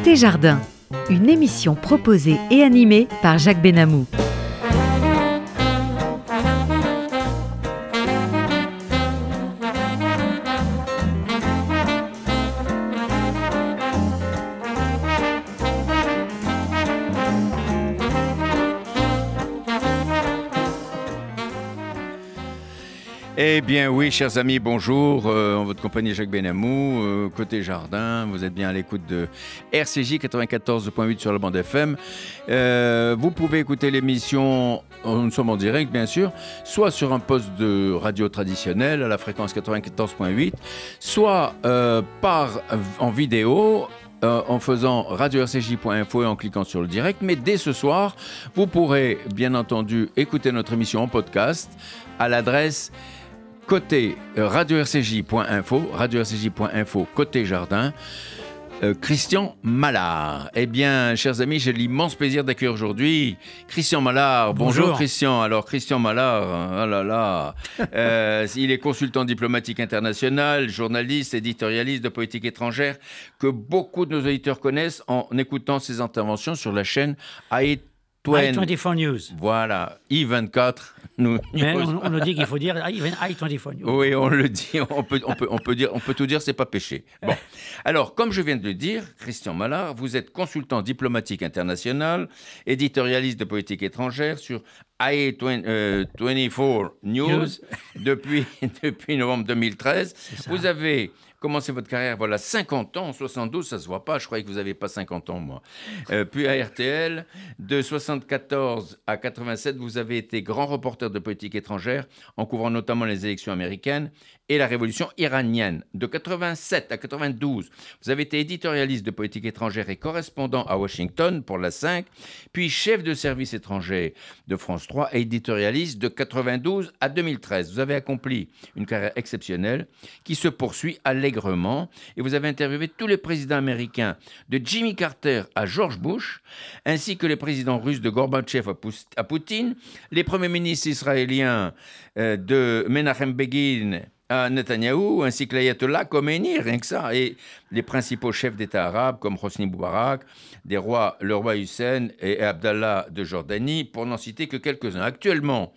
Côté Jardin, une émission proposée et animée par Jacques Benamou. Bien oui, chers amis, bonjour. Euh, en votre compagnie Jacques Benamou, euh, côté jardin, vous êtes bien à l'écoute de RCJ 94.8 sur la bande FM. Euh, vous pouvez écouter l'émission, nous sommes en direct bien sûr, soit sur un poste de radio traditionnel à la fréquence 94.8, soit par en vidéo en faisant radio-rcj.info et en cliquant sur le direct. Mais dès ce soir, vous pourrez bien entendu écouter notre émission en podcast à l'adresse côté euh, radio-rcj.info, radio-rcj.info, côté jardin. Euh, Christian Mallard. Eh bien, chers amis, j'ai l'immense plaisir d'accueillir aujourd'hui Christian Mallard. Bonjour. Christian. Alors Christian Mallard, oh là là, euh, il est consultant diplomatique international, journaliste, éditorialiste de politique étrangère que beaucoup de nos auditeurs connaissent en écoutant ses interventions sur la chaîne I24 News. Voilà, I24 Nous, on, nous dit qu'il faut dire I24 News. Oui, on le dit, on peut, on peut, on peut, dire, on peut tout dire, c'est pas péché. Bon. Alors, comme je viens de le dire, Christian Mallard, vous êtes consultant diplomatique international, éditorialiste de politique étrangère sur I24 euh, News, depuis, depuis novembre 2013. Vous avez commencé votre carrière, voilà, 50 ans, 72, ça se voit pas, je croyais que vous n'aviez pas 50 ans, moi. Euh, puis à RTL, de 74 à 87, vous avez été grand reporter de politique étrangère, en couvrant notamment les élections américaines et la révolution iranienne. De 87 à 92, vous avez été éditorialiste de politique étrangère et correspondant à Washington pour la 5, puis chef de service étranger de France 3 et éditorialiste de 92 à 2013. Vous avez accompli une carrière exceptionnelle qui se poursuit allègrement et vous avez interviewé tous les présidents américains de Jimmy Carter à George Bush, ainsi que les présidents russes de Gorbatchev à Poutine, les premiers ministres israéliens euh, de Menachem Begin à Netanyahou, ainsi que l'ayatollah Khomeini, rien que ça, et les principaux chefs d'État arabes comme Hosni Moubarak, des rois, le roi Hussein et Abdallah de Jordanie, pour n'en citer que quelques-uns. Actuellement,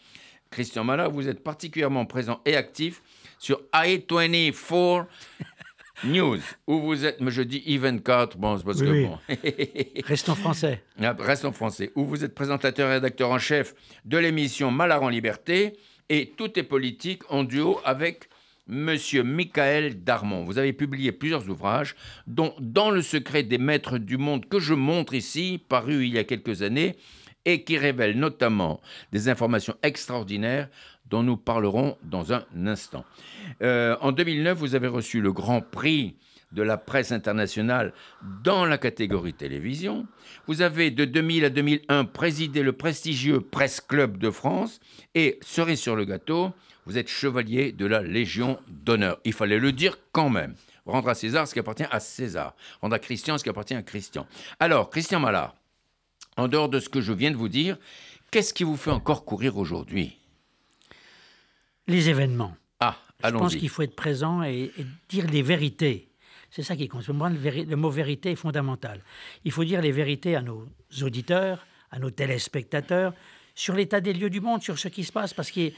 Christian Mala, vous êtes particulièrement présent et actif sur I24 News, où vous êtes, mais je dis I24, bon, c'est parce que bon. Restons français. Ah, restons français, où vous êtes présentateur et rédacteur en chef de l'émission Malheur en liberté, et tout est politique en duo avec Monsieur Michael Darmon. Vous avez publié plusieurs ouvrages, dont Dans le secret des maîtres du monde, que je montre ici, paru il y a quelques années, et qui révèle notamment des informations extraordinaires dont nous parlerons dans un instant. Euh, en 2009, vous avez reçu le Grand Prix de la presse internationale dans la catégorie télévision. Vous avez de 2000 à 2001 présidé le prestigieux Presse Club de France et, cerise sur le gâteau, vous êtes chevalier de la Légion d'honneur. Il fallait le dire quand même. Rendre à César ce qui appartient à César. Rendre à Christian ce qui appartient à Christian. Alors, Christian Mallard, en dehors de ce que je viens de vous dire, qu'est-ce qui vous fait encore courir aujourd'hui? Les événements. Ah, allons-y. Je pense qu'il faut être présent et, dire les vérités. C'est ça qui compte. Le, le mot vérité est fondamental. Il faut dire les vérités à nos auditeurs, à nos téléspectateurs, sur l'état des lieux du monde, sur ce qui se passe, parce que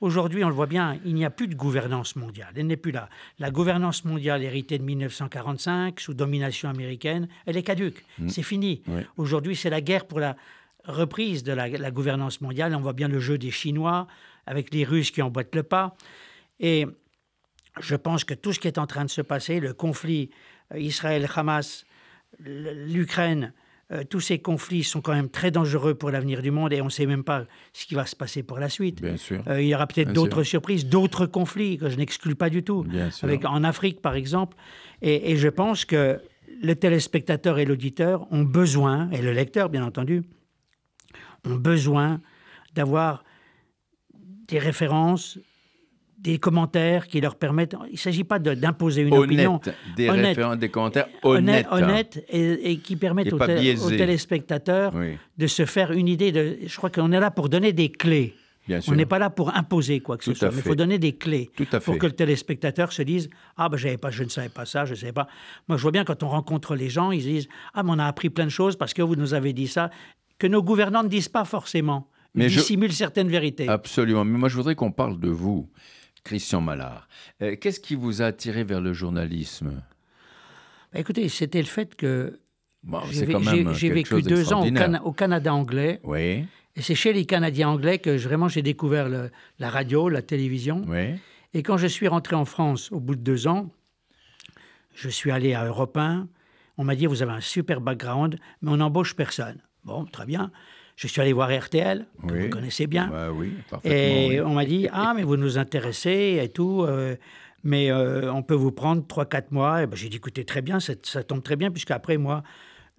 Aujourd'hui, on le voit bien, il n'y a plus de gouvernance mondiale. Elle n'est plus là. La gouvernance mondiale héritée de 1945, sous domination américaine, elle est caduque. Mm. C'est fini. Aujourd'hui, c'est la guerre pour la reprise de la, gouvernance mondiale. On voit bien le jeu des Chinois avec les Russes qui emboîtent le pas. Et je pense que tout ce qui est en train de se passer, le conflit euh, Israël-Hamas, l'Ukraine, euh, tous ces conflits sont quand même très dangereux pour l'avenir du monde et on ne sait même pas ce qui va se passer pour la suite. Bien sûr. Euh, il y aura peut-être d'autres surprises, d'autres conflits que je n'exclus pas du tout. Bien sûr. Avec, en Afrique, par exemple. Et, je pense que le téléspectateur et l'auditeur ont besoin, et le lecteur, bien entendu, ont besoin d'avoir des références, des commentaires qui leur permettent. Il ne s'agit pas d'imposer une opinion. Des références, des commentaires honnêtes. Honnêtes, et, qui permettent aux, téléspectateurs de se faire une idée. De, je crois qu'on est là pour donner des clés. Bien sûr. On n'est pas là pour imposer quoi que ce soit, mais il faut donner des clés Tout à pour que le téléspectateur se dise Ah, ben, j'avais pas, je ne savais pas ça, je ne savais pas. Moi, je vois bien quand on rencontre les gens, ils disent Ah, mais on a appris plein de choses parce que vous nous avez dit ça, que nos gouvernants ne disent pas forcément. Mais je- dissimulent certaines vérités. Absolument. Mais moi, je voudrais qu'on parle de vous, Christian Mallard. Euh, Qu'est-ce qui vous a attiré vers le journalisme? Bah, écoutez, c'était le fait que Bon, j'ai vécu deux ans au, d'extraordinaire. Cana- au Canada anglais. Oui, Et c'est chez les Canadiens anglais que je- vraiment j'ai découvert le- la radio, la télévision. oui. Et quand je suis rentré en France au bout de deux ans, je suis allé à Europe 1. On m'a dit Vous avez un super background, mais on n'embauche personne. Bon, très bien. Je suis allé voir RTL, que Oui. vous connaissez bien. Bah oui, parfaitement. Et oui. on m'a dit Ah, mais vous nous intéressez et tout, euh, mais euh, on peut vous prendre 3-4 mois. Ben, j'ai dit Écoutez, très bien, ça, ça tombe très bien, puisqu'après, moi,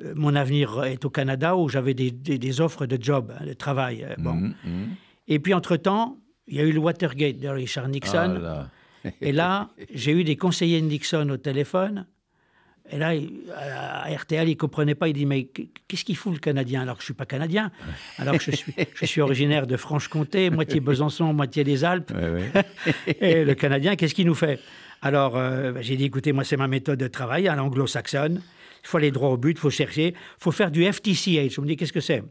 euh, mon avenir est au Canada où j'avais des, des- des offres de job, hein, de travail. euh, bon. Mhm, mhm. Et puis, entre-temps, il y a eu le Watergate de Richard Nixon. Ah là. Et là, j'ai eu des conseillers de Nixon au téléphone. Et là, à RTL, il ne comprenait pas. Il dit Mais qu'est-ce qu'il fout le Canadien alors que je ne suis pas Canadien? Alors que je suis, je suis originaire de Franche-Comté, moitié Besançon, moitié des Alpes. Ouais, ouais. Et le Canadien, qu'est-ce qu'il nous fait? Alors, euh, j'ai dit Écoutez, moi, c'est ma méthode de travail à l'anglo-saxonne. Il faut aller droit au but, il faut chercher. Il faut faire du FTCH. On me dit Qu'est-ce que c'est?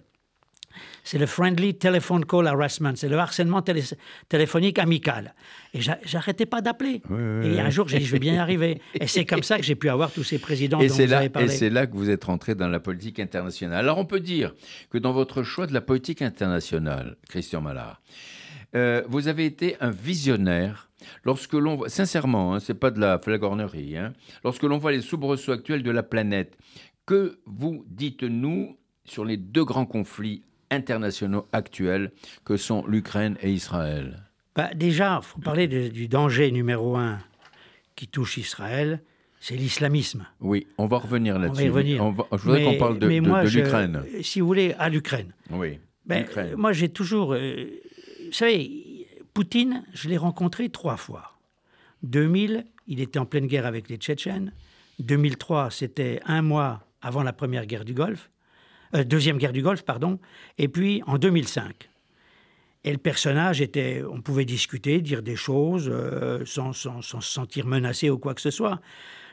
C'est le Friendly Telephone Call Harassment, c'est le harcèlement télé- téléphonique amical. Et j'a- j'arrêtais pas d'appeler. Oui, oui, et un jour, j'ai dit, je vais bien y arriver. Et c'est comme ça que j'ai pu avoir tous ces présidents Et dont vous là, avez et parlé. c'est là que vous êtes rentré dans la politique internationale. Alors on peut dire que dans votre choix de la politique internationale, Christian Mallard, euh, vous avez été un visionnaire. Lorsque l'on voit, sincèrement, hein, c'est pas de la flagornerie, hein, lorsque l'on voit les soubresauts actuels de la planète, que vous dites-nous sur les deux grands conflits internationaux actuels que sont l'Ukraine et Israël Bah, déjà, il faut parler de- du danger numéro un qui touche Israël, c'est l'islamisme. Oui, on va revenir On va là-dessus. revenir. On va- je voudrais qu'on parle de, l'Ukraine. Si vous voulez, à l'Ukraine. Oui, Ben, l'Ukraine. moi, j'ai toujours. euh, vous savez, Poutine, je l'ai rencontré trois fois. 2000, il était en pleine guerre avec les Tchétchènes. 2003, c'était un mois avant la première guerre du Golfe. Euh, deuxième guerre du Golfe, pardon. Et puis en 2005. Et le personnage était. On pouvait discuter, dire des choses euh, sans, sans- sans se sentir menacé ou quoi que ce soit.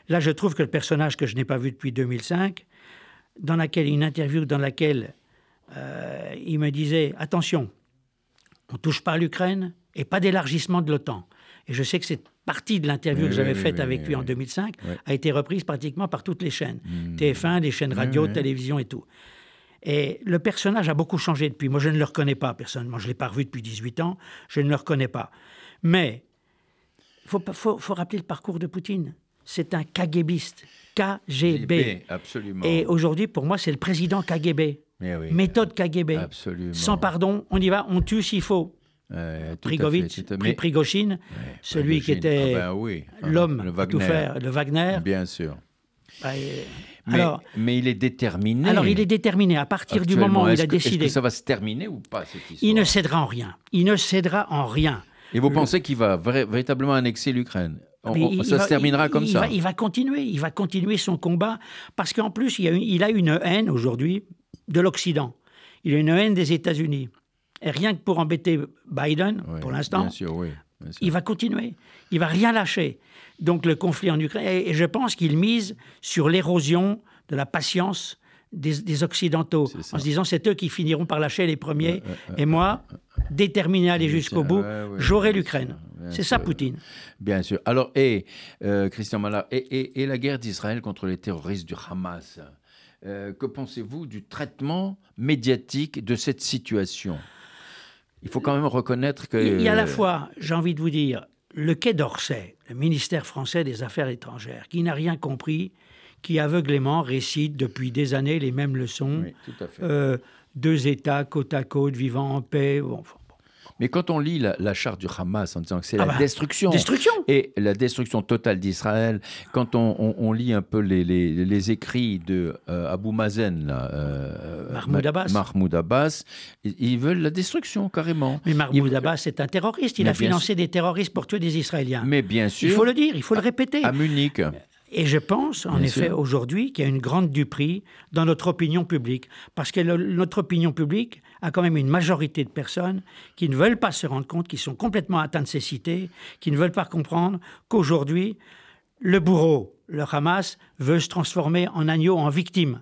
Là, je trouve que le personnage que je n'ai pas vu depuis 2005, dans laquelle une interview dans laquelle euh, il me disait attention, on touche pas à l'Ukraine et pas d'élargissement de l'OTAN. Et je sais que cette partie de l'interview Oui, que j'avais oui, faite oui, avec lui en oui. 2005 Oui. a été reprise pratiquement par toutes les chaînes, Hmm. TF1, les chaînes radio, télévision et tout. Et le personnage a beaucoup changé depuis. Moi, je ne le reconnais pas personnellement. Je ne l'ai pas revu depuis 18 ans. Je ne le reconnais pas. Mais il faut, pas- faut, faut rappeler le parcours de Poutine. C'est un KGBiste. KGB. absolument. Et aujourd'hui, pour moi, c'est le président KGB. Mais oui, Méthode KGB. absolument. Sans pardon, on y va, on tue s'il faut. À Prigovitch, fait, tout à- Pri- mais- Prigogine, Ouais, celui qui était Ah ben oui. l'homme Le à tout faire, le Wagner. Bien sûr. Bah, et- Mais, alors, mais il est déterminé. alors, il est déterminé. À partir du moment où il a que- Est-ce décidé, que ça va se terminer ou pas, cette histoire il ne cédera en rien. Il ne cédera en rien. Et vous pensez qu'il va véritablement annexer l'Ukraine? On- Ça se terminera il- comme il ça va- il va continuer, il va continuer son combat parce qu'en plus, il, y a une- il a une haine aujourd'hui de l'Occident. Il a une haine des États-Unis. Et rien que pour embêter Biden, Oui, pour l'instant, Bien sûr, oui. Il va continuer. Il va rien lâcher. Donc le conflit en Ukraine, et je pense qu'il mise sur l'érosion de la patience des, des Occidentaux, en se disant c'est eux qui finiront par lâcher les premiers, et moi, déterminé à aller jusqu'au bout, j'aurai l'Ukraine. C'est ça. Poutine. Bien sûr. Alors, et euh, Christian et, et- et la guerre d'Israël contre les terroristes du Hamas, euh, que pensez-vous du traitement médiatique de cette situation? Il faut quand même reconnaître que... Il y a à la fois, j'ai envie de vous dire, le Quai d'Orsay, le ministère français des Affaires étrangères, qui n'a rien compris, qui aveuglément récite depuis des années les mêmes leçons. Oui, tout à fait. Euh, deux États côte à côte, vivant en paix. Bon. Mais quand on lit la, la charte du Hamas en disant que c'est Ah la bah, destruction, Destruction et la destruction totale d'Israël, quand on, on- on lit un peu les, les- les écrits de euh, Abu Mazen, là, euh, Mahmoud Abbas. Mahmoud Abbas, ils, veulent la destruction carrément. Mais Mahmoud Il- Abbas est un terroriste. Il Mais a financé des terroristes pour tuer des Israéliens. Mais bien sûr, il faut le dire, il faut le répéter. à Munich, Et je pense, en Bien effet, aujourd'hui, qu'il y a une grande duperie dans notre opinion publique. Parce que le- notre opinion publique a quand même une majorité de personnes qui ne veulent pas se rendre compte, qui sont complètement atteintes de cécité, qui ne veulent pas comprendre qu'aujourd'hui, le bourreau, le Hamas, veut se transformer en agneau, en victime.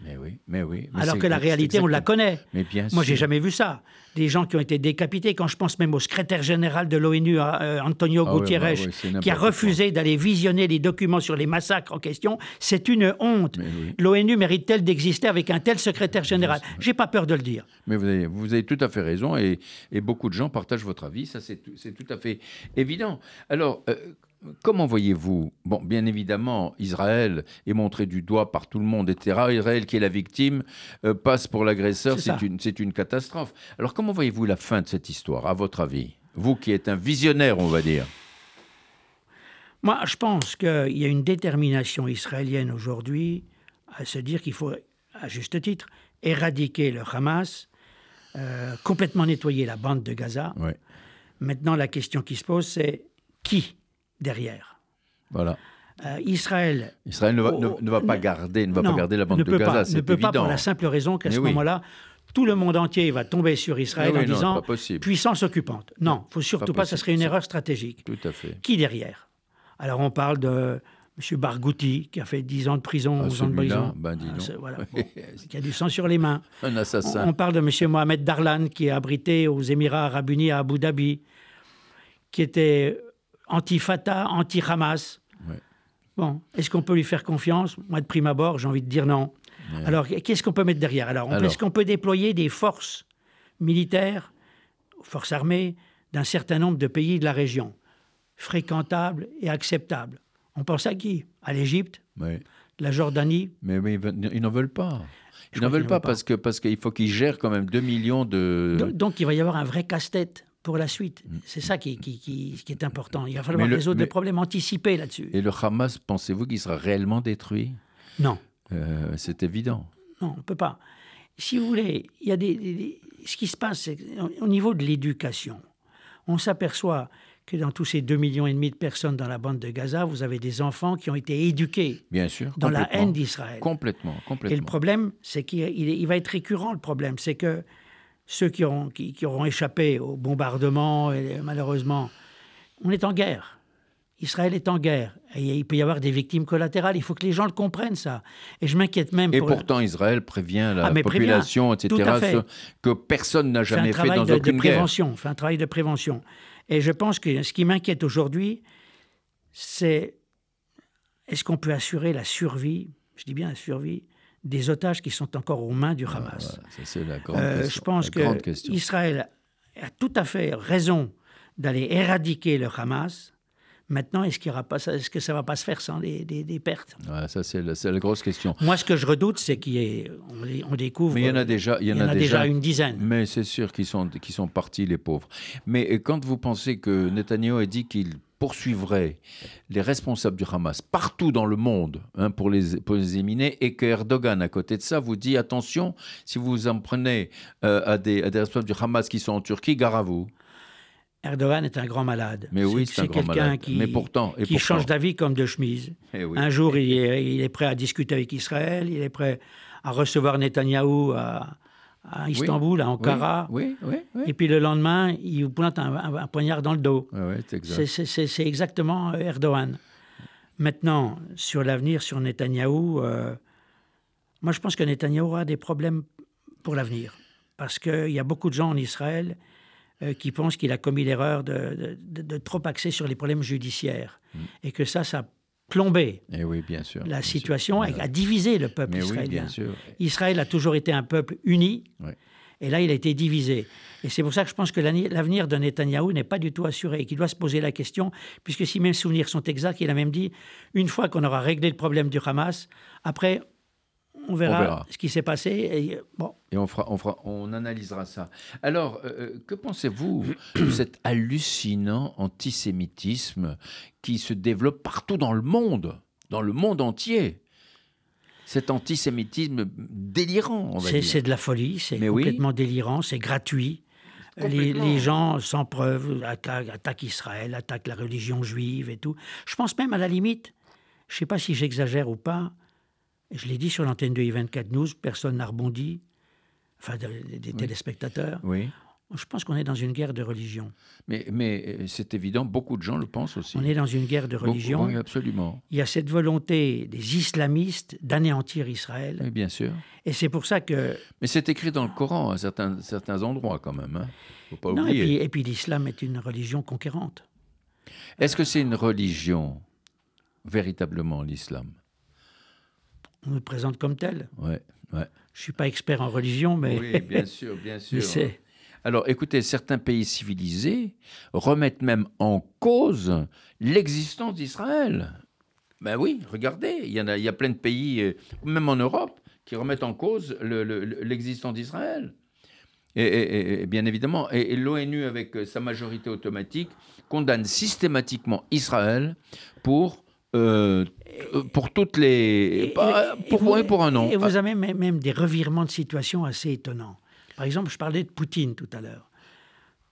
Mais oui, mais oui. mais alors que la réalité, on la connaît. Mais bien Moi, j'ai sûr. jamais vu ça. Des gens qui ont été décapités. Quand je pense même au secrétaire général de l'ONU, euh, Antonio Ah bah c'est qui a refusé d'aller visionner les documents sur les massacres en question, c'est une honte. Oui. L'ONU mérite-t-elle d'exister avec un tel secrétaire général J'ai pas peur de le dire. Mais vous avez, vous avez tout à fait raison et, et beaucoup de gens partagent votre avis, ça c'est tout, c'est tout à fait évident. Alors, euh, comment voyez-vous Bon, bien évidemment, Israël est montré du doigt par tout le monde, etc. Israël qui est la victime euh, passe pour l'agresseur, C'est une, catastrophe. Alors, comment voyez-vous la fin de cette histoire, à votre avis? Vous qui êtes un visionnaire, on va dire. Moi, je pense qu'il y a une détermination israélienne aujourd'hui à se dire qu'il faut, à juste titre, éradiquer le Hamas, euh, complètement nettoyer la bande de Gaza. Ouais. Maintenant, la question qui se pose, c'est qui derrière Voilà. Euh, Israël Israël ne va, Oh, ne va pas ne- garder, ne va non, pas garder la bande de Gaza, pas, ne peut évident. pas pour la simple raison qu'à ce oui. moment-là, tout le monde entier va tomber sur Israël oui, en non, disant puissance occupante. Non, faut surtout pas, ça serait une erreur stratégique. Tout à fait. Qui derrière? Alors on parle de M. Barghouti, qui a fait 10 ans de prison, Ah, 11 ans de prison. ben, dis Ah, voilà, bon, qui a du sang sur les mains. Un assassin. On parle de M. Mohamed Darlan, qui est abrité aux Émirats arabes unis à Abu Dhabi, qui était anti-Fatah, anti-Hamas. Ouais. Bon, est-ce qu'on peut lui faire confiance? Moi, de prime abord, j'ai envie de dire non. Alors, qu'est-ce qu'on peut mettre derrière? Alors, est-ce qu'on peut déployer des forces militaires, forces armées, d'un certain nombre de pays de la région, fréquentables et acceptables On pense à qui? À l'Égypte? Oui. La Jordanie? Mais, mais ils n'en veulent pas. Ils n'en veulent pas parce que parce qu'il faut qu'ils gèrent quand même 2 millions de. Do- Donc, il va y avoir un vrai casse-tête pour la suite. C'est ça qui, qui- qui- qui est important. Il va falloir Mm. Mais le- résoudre mais- des problèmes anticipés là-dessus. Et le Hamas, pensez-vous qu'il sera réellement détruit? Non, Euh, C'est évident. non, on ne peut pas. Si vous voulez, il y a des, des- ce qui se passe c'est au niveau de l'éducation. On s'aperçoit que dans tous ces 2,5 millions et demi de personnes dans la bande de Gaza, vous avez des enfants qui ont été éduqués Bien sûr. dans la haine d'Israël. Complètement, Et complètement. le problème, c'est qu'il il- il va être récurrent, le problème. C'est que ceux qui, ont, qui, qui auront échappé au bombardement, et malheureusement, on est en guerre. Israël est en guerre. Et il peut y avoir des victimes collatérales. Il faut que les gens le comprennent, ça. Et je m'inquiète même Et pour... pourtant, Israël prévient la Ah, prévient. population, etc., fait. ce que personne n'a fait jamais fait, travail dans de, de aucune guerre. prévention. fait un travail de prévention. Et je pense que ce qui m'inquiète aujourd'hui, c'est est-ce qu'on peut assurer la survie, je dis bien la survie, des otages qui sont encore aux mains du Hamas ça, la grande Euh, question. je pense la que. Israël a tout à fait raison d'aller éradiquer le Hamas. Maintenant, est-ce ça- que ça va pas se faire sans des, des- des pertes? Ouais, ça, c'est la, grosse question. Moi, ce que je redoute, c'est qu'il y ait, on, les- on découvre. Mais il y en a déjà, il y en, il y en a déjà une dizaine. Mais c'est sûr qu'ils sont, qu'ils sont partis, les pauvres. Mais euh, quand vous pensez que Netanyahu a dit qu'il poursuivrait les responsables du Hamas partout dans le monde hein, pour, les, pour les éliminer et que Erdogan, à côté de ça, vous dit attention, si vous en prenez euh, à, des, à des responsables du Hamas qui sont en Turquie, gare à vous. Erdogan est un grand malade. Mais oui, c'est quelqu'un qui, Mais pourtant, et qui pourtant. change d'avis comme de chemise. Eh oui. Un jour, il est, il est prêt à discuter avec Israël, il est prêt à recevoir Netanyahou à, à Istanbul, à Ankara. Oui. Et puis le lendemain, il vous plante un, un- un poignard dans le dos. Ouais, c'est exact. Exactement euh, Erdogan. Maintenant, sur l'avenir, sur Netanyahou, euh, moi je pense que Netanyahou aura des problèmes pour l'avenir. Parce qu'il y a beaucoup de gens en Israël euh, qui pensent qu'il a commis l'erreur de, de- trop axer sur les problèmes judiciaires. Mm. Et que ça, ça a plombé Eh oui, bien sûr. la bien sûr. situation et Ouais. a divisé le peuple Mais oui, israélien. bien sûr. Israël a toujours été un peuple uni. Et là, il a été divisé. Et c'est pour ça que je pense que l'avenir de Netanyahou n'est pas du tout assuré et qu'il doit se poser la question, puisque si mes souvenirs sont exacts, il a même dit, une fois qu'on aura réglé le problème du Hamas, après, on verra, verra. ce qui s'est passé. Et, bon, Et on, fera, on, fera, on analysera ça. Alors, euh, que pensez-vous de cet hallucinant antisémitisme qui se développe partout dans le monde, dans le monde entier? Cet antisémitisme délirant, on va c'est dire. c'est de la folie, c'est Mais oui. complètement délirant, c'est gratuit. Les, gens, sans preuve, atta- attaquent Israël, attaquent la religion juive et tout. Je pense même à la limite, Je ne sais pas si j'exagère ou pas. Je l'ai dit sur l'antenne de I24 News, personne n'a rebondi, enfin des, téléspectateurs. Oui. Je pense qu'on est dans une guerre de religion. Mais, mais euh, c'est évident, beaucoup de gens le pensent aussi. On est dans une guerre de religion. Beaucoup, absolument. Il y a cette volonté des islamistes d'anéantir Israël. Oui, bien sûr. Et c'est pour ça que. Mais c'est écrit dans le Coran à certains, certains endroits quand même. Hein. Faut pas non, oublier. Et puis, et puis l'islam est une religion conquérante. Est-ce que c'est une religion véritablement l'islam? On nous présente comme tel. Ouais, ouais. Je suis pas expert en religion, mais. Oui, bien sûr, bien sûr. mais c'est. Alors écoutez, certains pays civilisés remettent même en cause l'existence d'Israël. Ben oui, regardez, il y, en a, il y a plein de pays, euh, même en Europe, qui remettent en cause le- le- le- l'existence d'Israël. Et, et- et- bien évidemment, et, et l'ONU, avec euh, sa majorité automatique, condamne systématiquement Israël pour, euh, euh, pour toutes les... Et- pas- et- et pour, vous- pour un nom. Et vous avez même, même des revirements de situation assez étonnants. Par exemple, je parlais de Poutine tout à l'heure.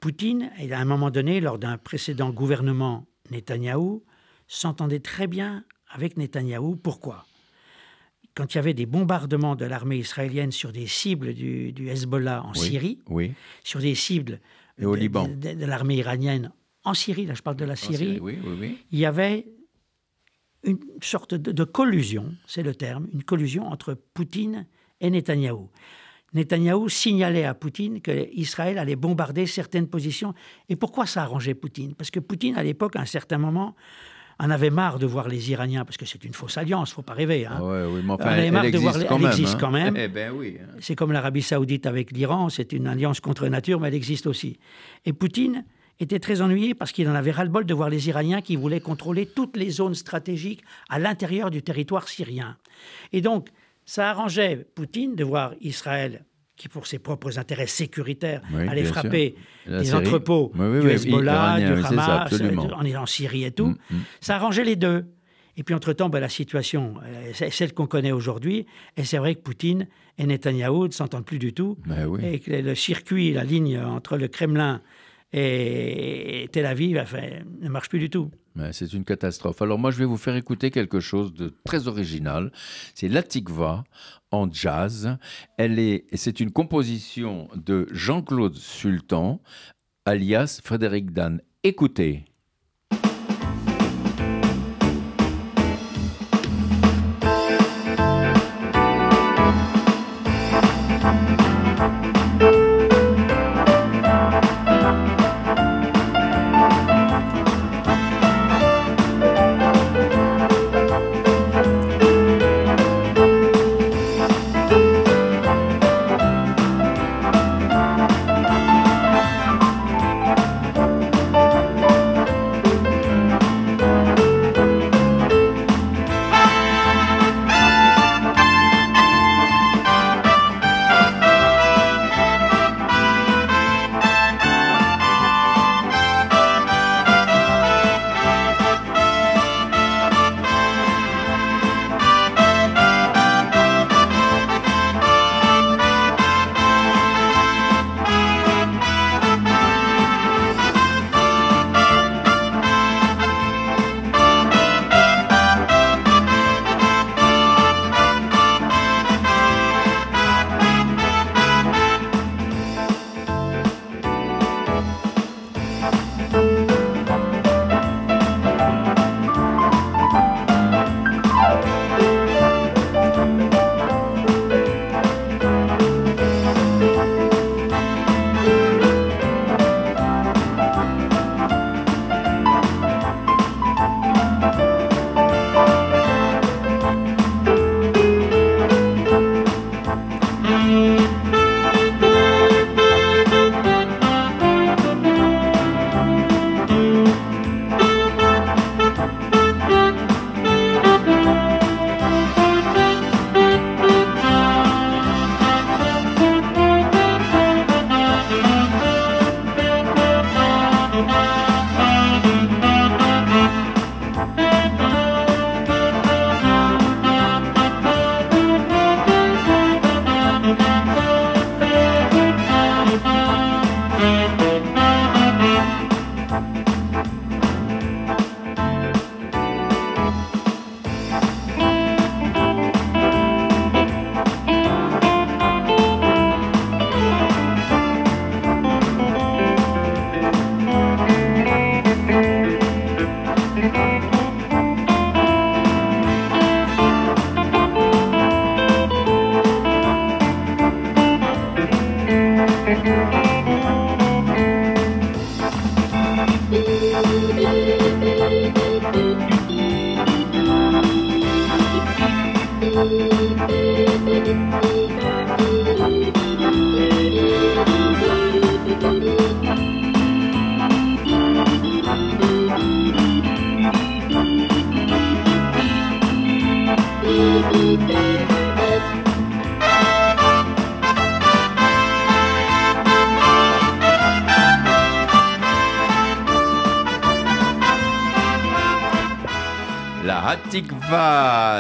Poutine, à un moment donné, lors d'un précédent gouvernement Netanyahou, s'entendait très bien avec Netanyahou. Pourquoi? Quand il y avait des bombardements de l'armée israélienne sur des cibles du, du Hezbollah en Oui, Syrie, Oui, sur des cibles Et au de, Liban. de- de- de l'armée iranienne en Syrie, là je parle de la Syrie, oui, oui, oui. il y avait une sorte de, de collusion, c'est le terme, une collusion entre Poutine et Netanyahou. Netanyahou signalait à Poutine que Israël allait bombarder certaines positions. Et pourquoi ça arrangeait Poutine? Parce que Poutine, à l'époque, à un certain moment, en avait marre de voir les Iraniens, parce que c'est une fausse alliance, faut pas rêver. hein. Ouais, oui, mais On enfin, avait elle, marre elle de voir- elle quand même. existe hein. quand même. Eh ben oui. hein. C'est comme l'Arabie saoudite avec l'Iran, c'est une alliance contre nature, mais elle existe aussi. Et Poutine était très ennuyé parce qu'il en avait ras-le-bol de voir les Iraniens qui voulaient contrôler toutes les zones stratégiques à l'intérieur du territoire syrien. Et donc, ça arrangeait Poutine de voir Israël qui, pour ses propres intérêts sécuritaires, Oui, allait frapper des Syrie. entrepôts Oui, oui, du Hezbollah, du ça, Hamas, en, en Syrie et tout. Mm, mm. Ça arrangeait les deux. Et puis, entre-temps, ben, la situation, euh, celle qu'on connaît aujourd'hui. Et c'est vrai que Poutine et Netanyahou ne s'entendent plus du tout. Ben oui. Et que le circuit, la ligne entre le Kremlin et Tel Aviv, enfin, ne marche plus du tout. C'est une catastrophe. Alors moi, je vais vous faire écouter quelque chose de très original. C'est la Tikva en jazz. Elle est, c'est une composition de Jean-Claude Sultan, alias Frédéric Dan. Écoutez.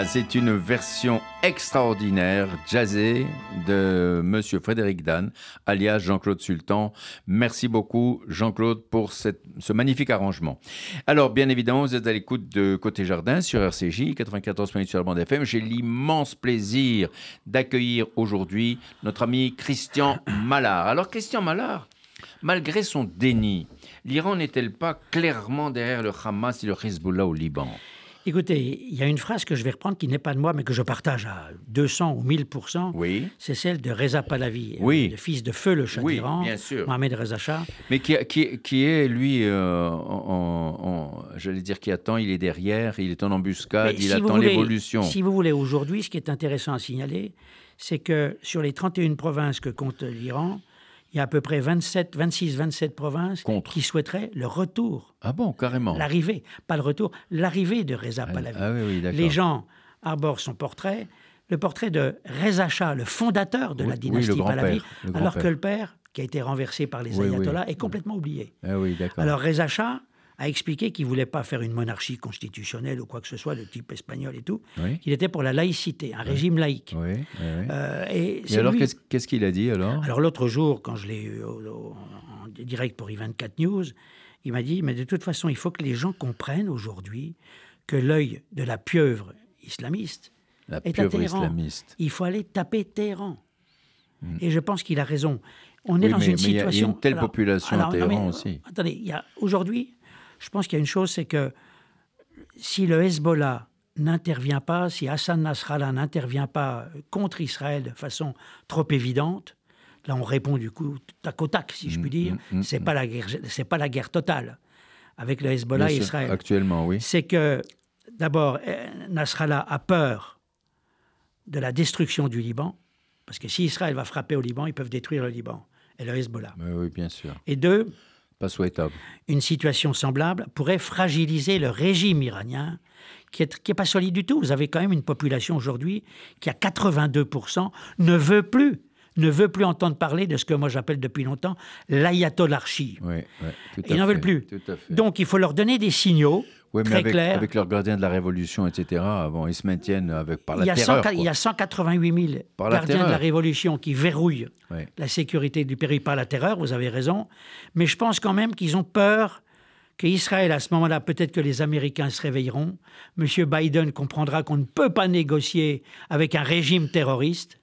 C'est une version extraordinaire, jazzée, de Monsieur Frédéric Dan, alias Jean-Claude Sultan. Merci beaucoup, Jean-Claude, pour ce magnifique arrangement. Alors, bien évidemment, vous êtes à l'écoute de Côté Jardin sur RCJ, 94 minutes sur la bande FM. J'ai l'immense plaisir d'accueillir aujourd'hui notre ami Christian Mallard. Alors, Christian Mallard, malgré son déni, l'Iran n'est-elle pas clairement derrière le Hamas et le Hezbollah au Liban? Écoutez, il y a une phrase que je vais reprendre qui n'est pas de moi, mais que je partage à 200 ou 1000% Oui. C'est celle de Reza Pahlavi, Oui. le fils de feu le Shah Oui, d'Iran, bien sûr. Mohamed Reza Shah. Mais qui, qui, qui est, lui, euh, en, en- j'allais dire qui attend, il est derrière, il est en embuscade, Mais il si attend l'évolution. Si vous voulez, aujourd'hui, ce qui est intéressant à signaler, c'est que sur les 31 provinces que compte l'Iran, il y a à peu près 27, 26, 27 provinces Contre. qui souhaiteraient le retour, Ah bon, carrément. l'arrivée, pas le retour, l'arrivée de Reza Ah, Pahlavi. ah oui, oui, d'accord. Les gens arborent son portrait, le portrait de Reza Shah, le fondateur de Oui, la dynastie Pahlavi, alors que le père, qui a été renversé par les ayatollahs, est complètement oublié. Ah oui, d'accord. Alors Reza Shah a expliqué qu'il ne voulait pas faire une monarchie constitutionnelle ou quoi que ce soit de type espagnol et tout, Oui. qu'il était pour la laïcité, un régime laïque. Oui. Euh, et alors, lui- qu'est-ce qu'il a dit alors? Alors l'autre jour, quand je l'ai eu au- au- en direct pour I24 News, il m'a dit, mais de toute façon, il faut que les gens comprennent aujourd'hui que l'œil de la pieuvre islamiste La est à pieuvre Téhéran. islamiste. Il faut aller taper Téhéran. Et je pense qu'il a raison. On est Oui, dans mais- une mais il y a- il y a situation. une telle population à non, Téhéran mais, aussi. Attendez, il y a aujourd'hui, je pense qu'il y a une chose, c'est que si le Hezbollah n'intervient pas, si Hassan Nasrallah n'intervient pas contre Israël de façon trop évidente, là on répond du coup tac au tac, si je puis dire. mm, mm, c'est pas la guerre, c'est pas la guerre totale avec le Hezbollah et Israël Actuellement, oui. c'est que d'abord, euh, Nasrallah a peur de la destruction du Liban, parce que si Israël va frapper au Liban, ils peuvent détruire le Liban et le Hezbollah. Oui, oui, bien sûr. Et deux, Pas souhaitable. une situation semblable pourrait fragiliser le régime iranien, qui est, qui est pas solide du tout. Vous avez quand même une population aujourd'hui qui, à 82%, ne veut plus, ne veut plus entendre parler de ce que moi j'appelle depuis longtemps l'ayatollarchie. Oui, Ils n'en veulent plus. Donc il faut leur donner des signaux oui, mais très avec, clairs. avec leurs gardiens de la Révolution, etc., bon, ils se maintiennent avec, par la il, y a terreur. 100 il y a 188 000 Par la gardiens de la. Révolution qui verrouillent la sécurité du pays par la terreur, vous avez raison. Mais je pense quand même qu'ils ont peur qu'Israël, à ce moment-là, peut-être que les Américains se réveilleront. M. Biden comprendra qu'on ne peut pas négocier avec un régime terroriste.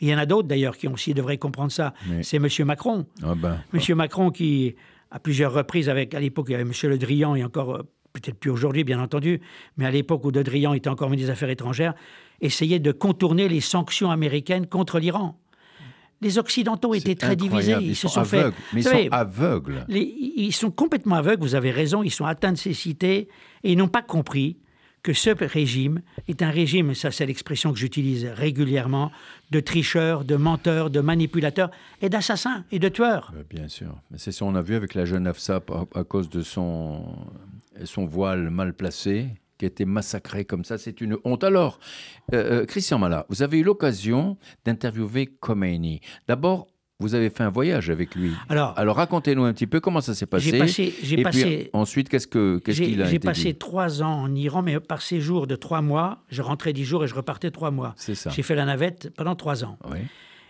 Il y en a d'autres d'ailleurs qui aussi devraient comprendre ça. Mais- C'est M. Macron. Ah ben, Monsieur Macron qui, à plusieurs reprises, avec à l'époque, il y avait Monsieur Le Drian et encore, euh, peut-être plus aujourd'hui, bien entendu, mais à l'époque où Le Drian était encore ministre des Affaires étrangères, essayait de contourner les sanctions américaines contre l'Iran. Les Occidentaux étaient très divisés. Ils, Ils, se sont, sont fait. aveugles. Mais ils savez, sont aveugles. les- ils sont complètement aveugles, vous avez raison, ils sont atteints de cécité et ils n'ont pas compris que ce régime est un régime, ça c'est l'expression que j'utilise régulièrement, de tricheurs, de menteurs, de manipulateurs et d'assassins et de tueurs. Euh, Bien sûr. C'est ça, on a vu avec la jeune Afsa à, à cause de son, son voile mal placé, qui a été massacré comme ça. C'est une honte. Alors, euh, euh, Christian Mala, vous avez eu l'occasion d'interviewer Khomeini. D'abord, vous avez fait un voyage avec lui. Alors, Alors, racontez-nous un petit peu comment ça s'est passé. J'ai passé- j'ai Et passé- puis ensuite, qu'est-ce que qu'est-ce qu'il a j'ai été passé dit trois ans en Iran, mais par séjour de trois mois. Je rentrais dix jours et je repartais trois mois. C'est ça. J'ai fait la navette pendant trois ans. Oui.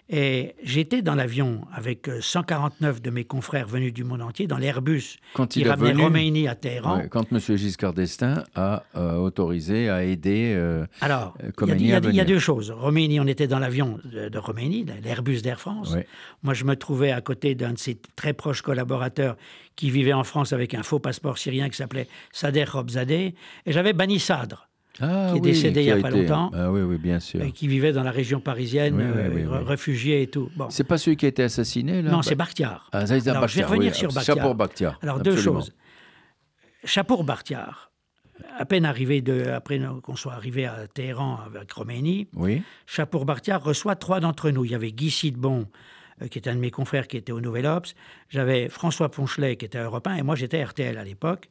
Et j'étais dans l'avion avec euh, 149 de mes confrères venus du monde entier, dans l'Airbus Quand qui il ramenait venu- Roménie à Téhéran. Ouais, quand M. Giscard d'Estaing a euh, autorisé, a aidé. euh, Alors, Euh, il y, a, y à y deux choses. Roménie, on était dans l'avion de, de Roménie, l'Airbus d'Air France. Ouais. Moi, je me trouvais à côté d'un de ses très proches collaborateurs qui vivait en France avec un faux passeport syrien qui s'appelait Sader Robzadeh. Et j'avais Bani Sadr, ah, Qui est oui, décédé il y a a pas été- longtemps. Ah oui, oui, bien sûr. euh, qui vivait dans la région parisienne, Oui, oui, euh, oui, oui. réfugié et tout. Bon. C'est pas celui qui a été assassiné, là? Non, Bah- c'est Bakhtiar. Ah, ça, Alors, je vais Bakhtiar, revenir oui, sur Bakhtiar. Bakhtiar. Alors, deux choses. Chapour Bartiar, à peine arrivé de, après qu'on soit arrivé à Téhéran avec Khomeini, Oui. Chapour Bartiar reçoit trois d'entre nous. Il y avait Guy Sidbon, euh, qui était un de mes confrères qui était au Nouvel Obs. J'avais François Ponchelet, qui était 1, et moi j'étais RTL à l'époque.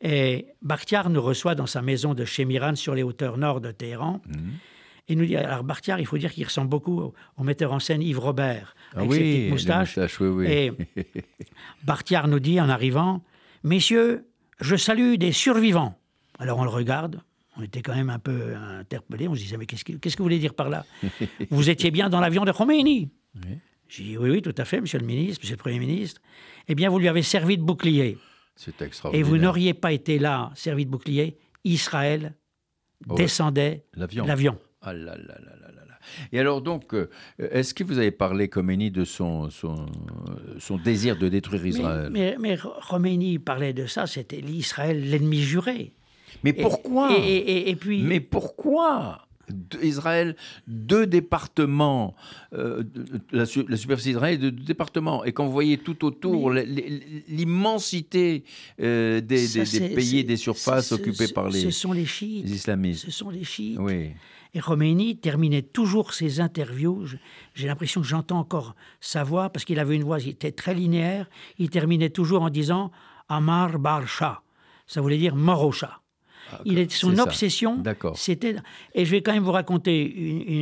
Et Bartiar nous reçoit dans sa maison de Chemiran sur les hauteurs nord de Téhéran. Mhm. Et nous dit, alors Bartiar, il faut dire qu'il ressemble beaucoup au, au metteur en scène Yves Robert, Ah avec ses oui, petites les moustaches. oui, oui. Et Bartiar nous dit en arrivant Messieurs, je salue des survivants. Alors on le regarde, on était quand même un peu interpellés, on se disait Mais qu'est-ce que, qu'est-ce que vous voulez dire par là? Vous étiez bien dans l'avion de Khomeini. J'ai dit Oui, oui, tout à fait, monsieur le ministre, monsieur le Premier ministre. Eh bien, vous lui avez servi de bouclier. C'est Et extraordinaire. vous n'auriez pas été là, servi de bouclier, Israël Oh, descendait L'avion. Ah là là là là là là. Et alors donc, euh, est-ce que vous avez parlé, Khomeini, de son, son, son désir de détruire Israël mais, mais Khomeini parlait de ça, c'était l'Israël, l'ennemi juré. Mais Et- pourquoi et, et- et- et puis, Mais pourquoi Israël, deux départements, euh, la, su- la superficie d'Israël deux départements. Et quand vous voyez tout autour l'immensité euh, des, ça, des- des c'est- pays et des surfaces ce- occupées par les, Ce sont les chiites. les islamistes. Ce sont les chiites. Oui. Et Khomeini terminait toujours ses interviews. J'ai l'impression que j'entends encore sa voix parce qu'il avait une voix qui était très linéaire. Il terminait toujours en disant Amar Bar Shah. Ça voulait dire mort au chat. Il est, son Ah, obsession, c'était. Et je vais quand même vous raconter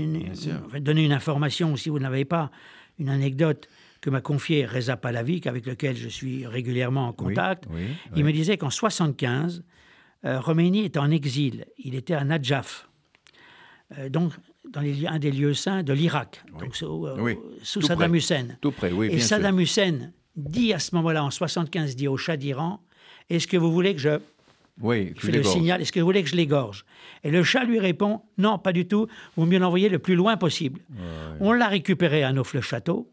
une, donner une information si vous ne l'avez pas, une anecdote que m'a confiée Reza Pahlavi, avec lequel je suis régulièrement en contact. oui, Il oui. me disait qu'en 75, euh, Khomeini était en exil. Il était à Najaf, euh, donc dans les un des lieux saints de l'Irak, donc sous, euh, Oui, sous tout Saddam près. Hussein. Tout près, oui, Et bien sûr. Saddam Hussein dit à ce moment-là, en 75, dit au Shah d'Iran, est-ce que vous voulez que je Oui, il fait le signal, est-ce que vous voulez que je l'égorge? Et le chat lui répond, non, pas du tout, vaut mieux l'envoyer le plus loin possible. On l'a récupéré à Neuf-le-Château.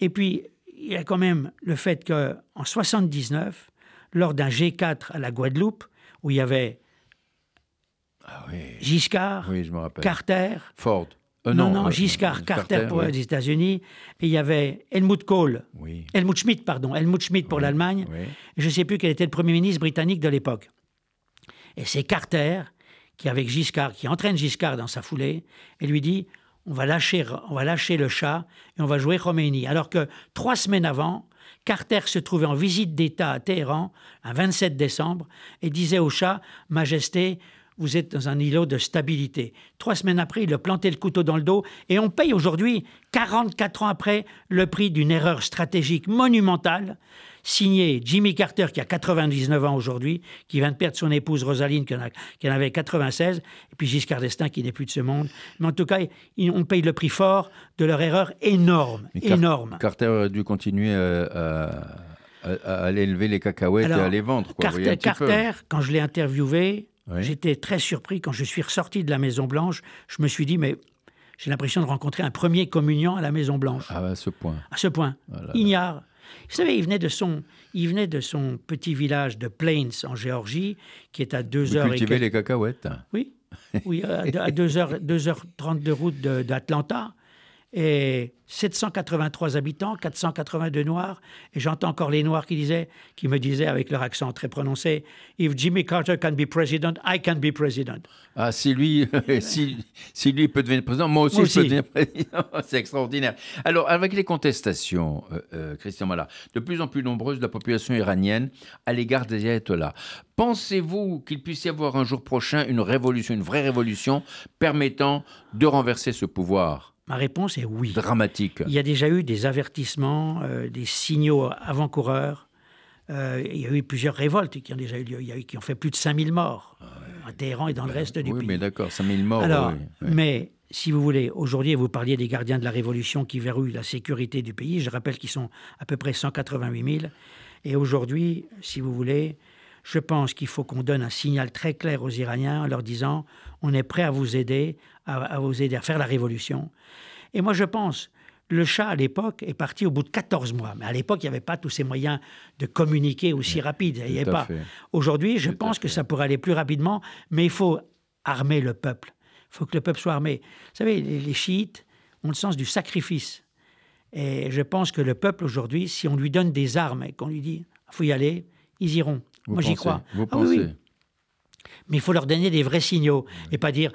Et puis, il y a quand même le fait qu'en 79, lors d'un G4 à la Guadeloupe, où il y avait Ah oui, Giscard, oui, je. Carter, Ford. Euh, non, non, euh, Giscard, Carter pour oui. les États-Unis, et il y avait Helmut Kohl, Oui. Helmut Schmidt, pardon, Helmut Schmidt pour l'Allemagne, je ne sais plus quel était le Premier ministre britannique de l'époque. Et c'est Carter qui, avec Giscard, qui entraîne Giscard dans sa foulée, et lui dit on va lâcher, on va lâcher le chat et on va jouer Khomeini. Alors que trois semaines avant, Carter se trouvait en visite d'État à Téhéran, un 27 décembre, et disait au chat Majesté, vous êtes dans un îlot de stabilité. Trois semaines après, il a planté le couteau dans le dos et on paye aujourd'hui, 44 ans après, le prix d'une erreur stratégique monumentale, signée Jimmy Carter, qui a 99 ans aujourd'hui, qui vient de perdre son épouse Rosaline, qui en, a- qui en avait 96, et puis Giscard d'Estaing, qui n'est plus de ce monde. Mais en tout cas, on paye le prix fort de leur erreur énorme, Mais Car- énorme. Carter aurait dû continuer à, à- aller élever les cacahuètes Alors, et à les vendre. Quoi. Carter, quand je l'ai interviewé, Oui. j'étais très surpris. Quand je suis ressorti de la Maison-Blanche, je me suis dit, mais j'ai l'impression de rencontrer un premier communion à la Maison-Blanche. Ah, à ce point. À ce point. Ah. Ignare. Vous savez, il venait, de son, il venait de son petit village de Plains, en Géorgie, qui est à deux Vous heures et cultivez quelques- les cacahuètes. Oui, oui à, à 2h, 2h30 de route de- d'Atlanta. Et 783 habitants, 482 Noirs. Et j'entends encore les Noirs qui, disaient, qui me disaient avec leur accent très prononcé If Jimmy Carter can be president, I can be president. Ah, si lui, si, si lui peut devenir président, moi aussi, Moi je peux devenir président. C'est extraordinaire. Alors, avec les contestations, euh, euh, Christian Mala, de plus en plus nombreuses de la population iranienne à l'égard des ayatollahs, pensez-vous qu'il puisse y avoir un jour prochain une révolution, une vraie révolution permettant de renverser ce pouvoir? Ma réponse est oui. dramatique Il y a déjà eu des avertissements, euh, des signaux avant-coureurs. Euh, il y a eu plusieurs révoltes qui ont déjà eu lieu, il y a eu, qui ont fait plus de 5000 morts à Téhéran et dans le reste du Oui, pays. mais d'accord, 5000 morts. Alors, oui, oui. mais si vous voulez, aujourd'hui, vous parliez des gardiens de la Révolution qui verrouillent la sécurité du pays. Je rappelle qu'ils sont à peu près 188 000. Et aujourd'hui, si vous voulez, je pense qu'il faut qu'on donne un signal très clair aux Iraniens en leur disant on est prêt à vous aider, à, à vous aider à faire la révolution. Et moi, je pense, le chat à l'époque est parti au bout de 14 mois. Mais à l'époque, il n'y avait pas tous ces moyens de communiquer aussi rapides. Il y avait pas. Aujourd'hui, je Tout pense que ça pourrait aller plus rapidement, mais il faut armer le peuple. Il faut que le peuple soit armé. Vous savez, les, chiites ont le sens du sacrifice. Et je pense que le peuple aujourd'hui, si on lui donne des armes et qu'on lui dit il faut y aller, ils iront. Vous Moi, j'y crois. Vous Ah oui, pensez oui. Mais il faut leur donner des vrais signaux et pas dire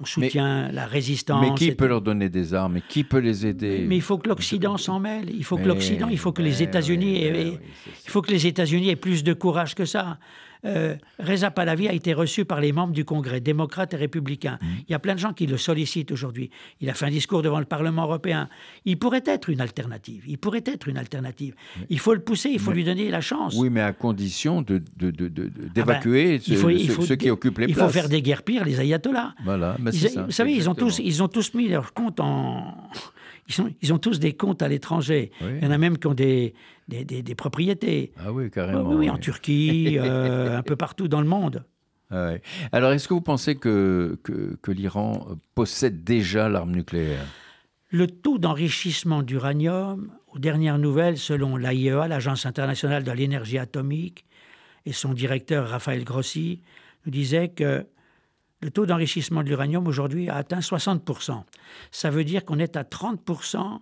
on soutient la résistance. Mais qui peut leur donner des armes et qui peut les aider? Mais il faut que l'Occident s'en mêle. Il faut que l'Occident, il faut que les mais États-Unis, oui, aient- mais oui, c'est ça. il faut que les États-Unis aient plus de courage que ça. Euh, Reza Pahlavi a été reçu par les membres du Congrès, démocrates et républicains. Mmh. Il y a plein de gens qui le sollicitent aujourd'hui. Il a fait un discours devant le Parlement européen. Il pourrait être une alternative. Il pourrait être une alternative. Il faut le pousser, il faut lui donner la chance. Oui, mais à condition de- Ah ben, d'évacuer il ceux, il qui occupent les Il places. faut faire des guerres pires, les ayatollahs. Voilà, mais Ils- ça, vous savez, ils ont, tous, ils ont tous mis leurs comptes en. Ils, sont- ils ont tous des comptes à l'étranger. Oui. Il y en a même qui ont des, des, des- des propriétés. Ah oui, carrément. oui, oui, en. Turquie, euh, un peu partout dans le monde. Ah ouais. Alors, est-ce que vous pensez que, que, que l'Iran possède déjà l'arme nucléaire? Le taux d'enrichissement d'uranium, aux dernières nouvelles, selon l'AIEA, l'Agence internationale de l'énergie atomique, et son directeur Raphaël Grossi, nous disait que le taux d'enrichissement de l'uranium aujourd'hui a atteint 60%. Ça veut dire qu'on est à 30%,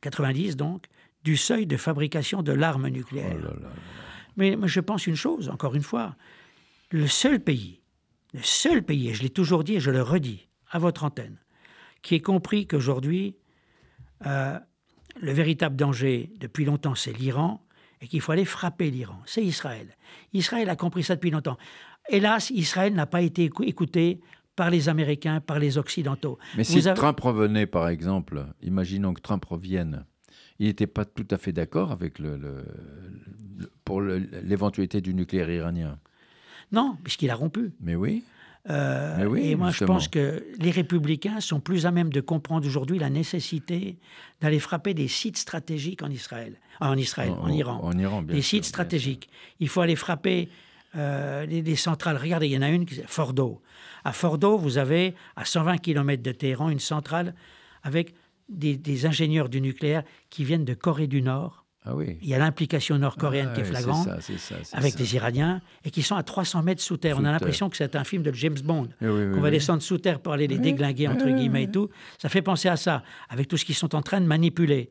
90 donc, du seuil de fabrication de l'arme nucléaire. Oh là là. Mais, mais je pense une chose, encore une fois, le seul pays, le seul pays, et je l'ai toujours dit et je le redis à votre antenne, qui ait compris qu'aujourd'hui, euh, le véritable danger depuis longtemps, c'est l'Iran, et qu'il faut aller frapper l'Iran, c'est Israël. Israël a compris ça depuis longtemps. Hélas, Israël n'a pas été écou- écouté par les Américains, par les Occidentaux. Mais si avez- Trump revenait, par exemple, imaginons que Trump revienne, il n'était pas tout à fait d'accord avec le, le- le- pour l'éventualité du nucléaire iranien. Non, puisqu'il a rompu. Mais oui. Euh, Mais oui, et moi, justement. je pense que les républicains sont plus à même de comprendre aujourd'hui la nécessité d'aller frapper des sites stratégiques en Israël, en Israël, en, Iran, En Iran, bien des sûr, sites bien stratégiques. Il faut aller frapper euh, des centrales. Regardez, il y en a une, qui- Fordo. À Fordo, vous avez à 120 km de Téhéran une centrale avec des, des ingénieurs du nucléaire qui viennent de Corée du Nord. Ah oui. Il y a l'implication nord-coréenne Ah qui est flagrante ça, ça. avec ça. des Iraniens et qui sont à 300 mètres sous terre. Sous On a l'impression que c'est un film de James Bond. Eh oui, oui, qu'on va descendre sous terre pour aller les déglinguer, entre guillemets, et tout. Ça fait penser à ça, avec tout ce qu'ils sont en train de manipuler.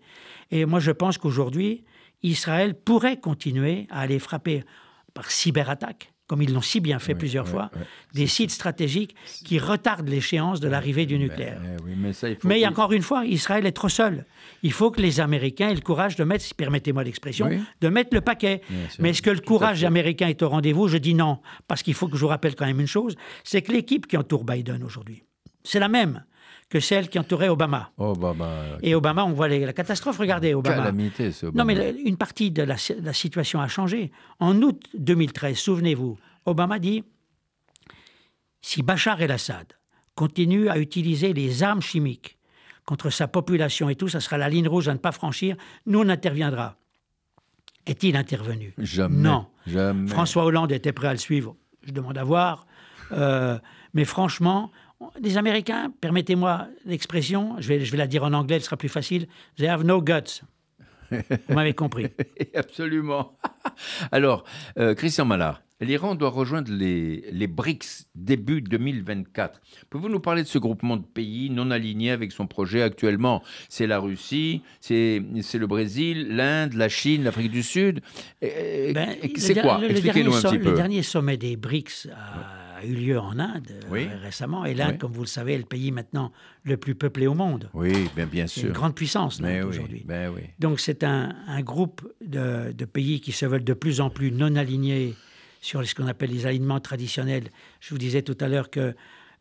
Et moi, je pense qu'aujourd'hui, Israël pourrait continuer à aller frapper par cyberattaque, comme ils l'ont si bien fait Oui, plusieurs oui, fois, oui. des sites stratégiques qui retardent l'échéance de l'arrivée du nucléaire. Mais, eh mais ça, il faut. Mais il- encore une fois, Israël est trop seul. Il faut que les Américains aient le courage de mettre, si permettez-moi l'expression, de mettre le paquet. Mais est-ce que le courage américain est au rendez-vous? Je dis non. Parce qu'il faut que je vous rappelle quand même une chose c'est que l'équipe qui entoure Biden aujourd'hui, c'est la même que celle qui entourait Obama. Bah, Et Obama, on voit les- la catastrophe. Regardez, Obama. calamité, ce Non, mais Obama. une partie de la, la situation a changé. En août 2013, souvenez-vous, Obama dit si Bachar el-Assad continue à utiliser les armes chimiques contre sa population et tout, ça sera la ligne rouge à ne pas franchir, nous on interviendra. Est-il intervenu? Jamais. Non. Jamais. François Hollande était prêt à le suivre. Je demande à voir. Euh, mais franchement, les Américains, permettez-moi l'expression, je vais, je vais la dire en anglais, ce sera plus facile, they have no guts. Vous m'avez compris. Absolument. Alors, euh, Christian Mallard, l'Iran doit rejoindre les, les BRICS début 2024. Pouvez-vous nous parler de ce groupement de pays non alignés avec son projet actuellement? C'est la Russie, c'est le Brésil, l'Inde, la Chine, l'Afrique du Sud. Ben, le c'est quoi? le- le Expliquez-nous dernier un petit Le peu. dernier sommet des BRICS a eu lieu en Inde euh, Oui. récemment. Et l'Inde, Oui. comme vous le savez, est le pays maintenant le plus peuplé au monde. Oui, bien, bien C'est une sûr. grande puissance oui, aujourd'hui. Donc c'est un, un groupe de, de pays qui se veulent de plus en plus non alignés sur ce qu'on appelle les alignements traditionnels. Je vous disais tout à l'heure que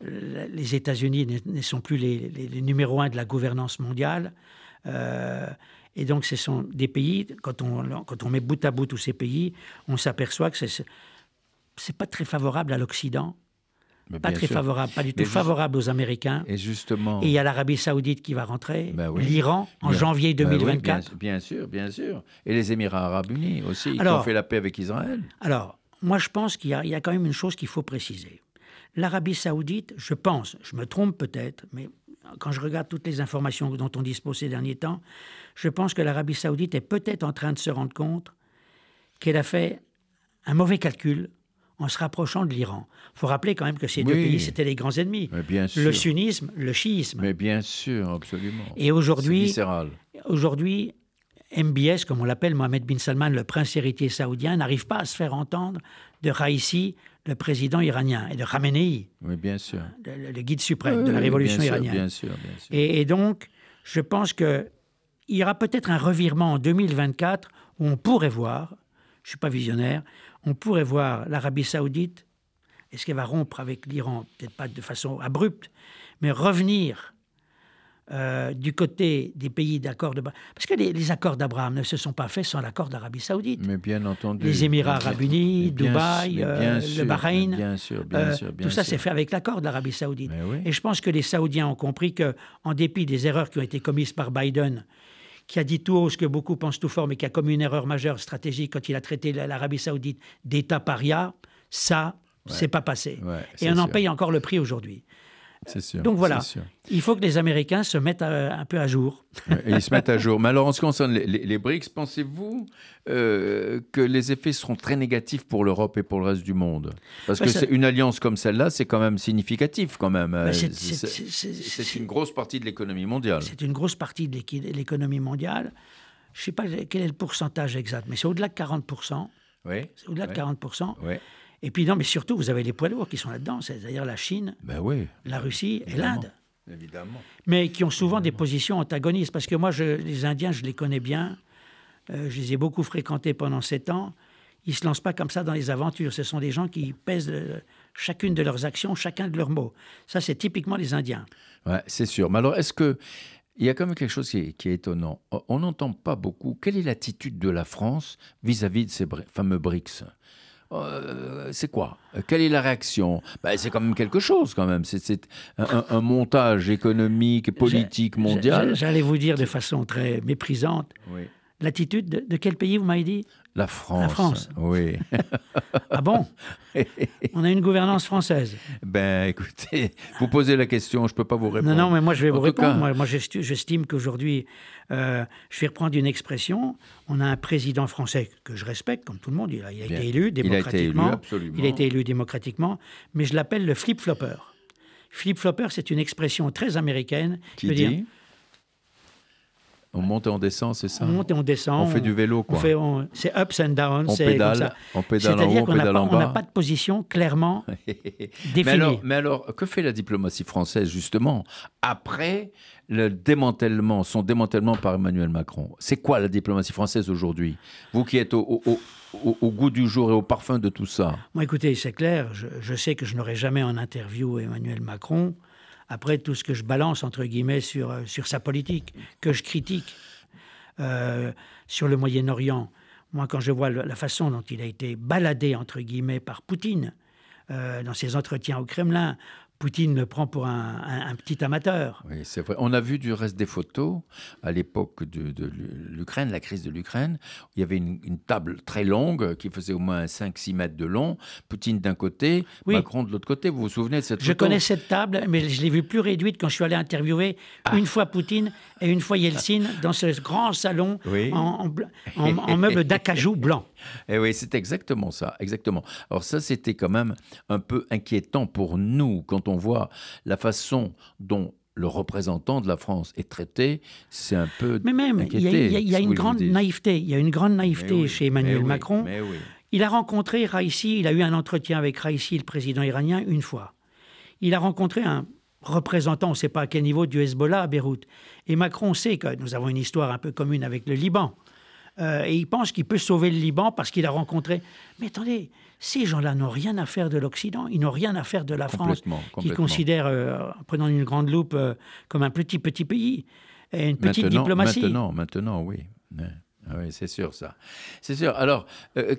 euh, les États-Unis ne, sont plus les, les, les numéros un de la gouvernance mondiale. Euh, et donc ce sont des pays, quand on, quand on met bout à bout tous ces pays, on s'aperçoit que c'est c'est pas très favorable à l'Occident, pas très sûr. favorable, pas du tout Mais juste- favorable aux Américains. Et justement. Et il y a l'Arabie Saoudite qui va rentrer, Ben oui. l'Iran en Bien- janvier Ben oui, 2024. bien, bien sûr, bien sûr. Et les Émirats arabes unis aussi, qui Alors- ont fait la paix avec Israël. Alors, moi, je pense qu'il y a quand même une chose qu'il faut préciser. L'Arabie saoudite, je pense, je me trompe peut-être, mais quand je regarde toutes les informations dont on dispose ces derniers temps, je pense que l'Arabie saoudite est peut-être en train de se rendre compte qu'elle a fait un mauvais calcul en se rapprochant de l'Iran. Il faut rappeler quand même que ces deux pays, c'était les grands ennemis. Le sunnisme, le chiisme. Mais bien sûr, absolument. Et aujourd'hui. Aujourd'hui, MBS, comme on l'appelle, Mohamed bin Salman, le prince héritier saoudien, n'arrive pas à se faire entendre de Raisi, le président iranien, et de Khamenei, Oui, bien sûr. le, le guide suprême de la révolution bien sûr, iranienne. Bien sûr, bien sûr. Et, et donc, je pense qu'il y aura peut-être un revirement en 2024 où on pourrait voir, je ne suis pas visionnaire, on pourrait voir l'Arabie saoudite, est-ce qu'elle va rompre avec l'Iran? Peut-être pas de façon abrupte, mais revenir euh, du côté des pays d'accord de... Parce que les, les accords d'Abraham ne se sont pas faits sans l'accord d'Arabie saoudite. Mais bien entendu. Les Émirats arabes unis, bien Dubaï, sûr, euh, le Bahreïn, Bien sûr, bien Euh, sûr. bien tout ça s'est fait avec l'accord de l'Arabie saoudite. Oui. Et je pense que les Saoudiens ont compris que, en dépit des erreurs qui ont été commises par Biden, qui a dit tout haut ce que beaucoup pensent tout fort, mais qui a commis une erreur majeure stratégique quand il a traité l'Arabie saoudite d'État paria, ça, c'est pas passé. Ouais, Et on en sûr. paye encore le prix aujourd'hui. Sûr. Donc voilà, sûr. il faut que les Américains se mettent euh, un peu à jour. Et ils se mettent à jour. Mais alors, en ce qui concerne les, les- les BRICS, pensez-vous euh, que les effets seront très négatifs pour l'Europe et pour le reste du monde? Parce Ouais, que ça- une alliance comme celle-là, c'est quand même significatif, quand même. Euh, Bah, c'est- c'est- une grosse partie de l'économie mondiale. C'est une grosse partie de l'économie mondiale. Je ne sais pas quel est le pourcentage exact, mais c'est au-delà de 40%. Oui. C'est au-delà de Ouais. 40%. Oui. Et puis non, mais surtout, vous avez les poids lourds qui sont là-dedans, c'est-à-dire la Chine, Ben oui. la Russie et l'Inde, Évidemment. mais qui ont souvent des positions antagonistes. Parce que moi, je- les Indiens, je les connais bien, Euh, je les ai beaucoup fréquentés pendant sept ans. Ils ne se lancent pas comme ça dans les aventures. Ce sont des gens qui pèsent euh, chacune de leurs actions, chacun de leurs mots. Ça, c'est typiquement les Indiens. Ouais, c'est sûr. Mais alors, est-ce que. Il y a quand même quelque chose qui est, qui est étonnant. On n'entend pas beaucoup. Quelle est l'attitude de la France vis-à-vis de ces fameux BRICS? Euh, c'est quoi? Quelle est la réaction? Ben, C'est quand même quelque chose, quand même. C'est- un, un- montage économique politique mondial. J'allais vous dire de façon très méprisante, Oui. L'attitude de, de quel pays vous m'avez dit? La France. La France. Oui. Ah bon? On a une gouvernance française. ben, écoutez, vous posez la question, je ne peux pas vous répondre. Non, non, mais moi je vais En vous répondre. cas- Moi, moi, j'esti- j'estime qu'aujourd'hui, euh, je vais reprendre une expression. On a un président français que je respecte, comme tout le monde. Il a, il a Bien. été élu Il a été élu, démocratiquement. absolument. Il a été élu démocratiquement, mais je l'appelle le flip-flopper. Flip-flopper, c'est une expression très américaine. Qui Je veux dire, On monte et on descend, c'est ça on monte et on descend. On fait du vélo, on quoi. C'est ups and downs. On comme pédale, ça. on pédale en haut, C'est-à-dire on qu'on n'a pédale pas, en on n'a bas. pas de position clairement mais définie. alors, mais alors, que fait la diplomatie française, justement, après le démantèlement, son démantèlement par Emmanuel Macron? C'est quoi la diplomatie française aujourd'hui? Vous qui êtes au, au- au- au- au goût du jour et au parfum de tout ça. Moi, écoutez, c'est clair, je, je sais que je n'aurai jamais en interview Emmanuel Macron, après tout ce que je balance, entre guillemets, sur, euh, sur sa politique, que je critique euh, sur le Moyen-Orient. Moi, quand je vois la façon dont il a été baladé, entre guillemets, par Poutine, euh, dans ses entretiens au Kremlin, Poutine le prend pour un, un- un petit amateur. Oui, c'est vrai. On a vu du reste des photos à l'époque de, de l'Ukraine, la crise de l'Ukraine. Il y avait une, une table très longue qui faisait au moins 5-6 mètres de long. Poutine d'un côté, Oui. Macron de l'autre côté. Vous vous souvenez de cette Je photo? connais cette table, mais je l'ai vue plus réduite quand je suis allé interviewer une fois Poutine et une fois Yeltsin dans ce grand salon Oui. en, en d'acajou blanc. Eh oui, c'est exactement ça, exactement. Alors ça, c'était quand même un peu inquiétant pour nous quand on voit la façon dont le représentant de la France est traité. C'est un peu Mais même, il y a, y y une grande naïveté. Il y a une grande naïveté oui, chez Emmanuel mais Macron. Mais oui. Il a rencontré Raisi, il a eu un entretien avec Raisi, le président iranien, une fois. Il a rencontré un représentant, on ne sait pas à quel niveau, du Hezbollah à Beyrouth. Et Macron sait que nous avons une histoire un peu commune avec le Liban. Euh, et il pense qu'il peut sauver le Liban parce qu'il a rencontré. Mais attendez, ces gens-là n'ont rien à faire de l'Occident, ils n'ont rien à faire de la France, Complètement, qui complètement. considère, euh, en prenant une grande loupe, euh, comme un petit, petit pays. Et une petite maintenant, diplomatie. Maintenant, maintenant, oui. Ah oui, c'est sûr ça. C'est sûr. Alors,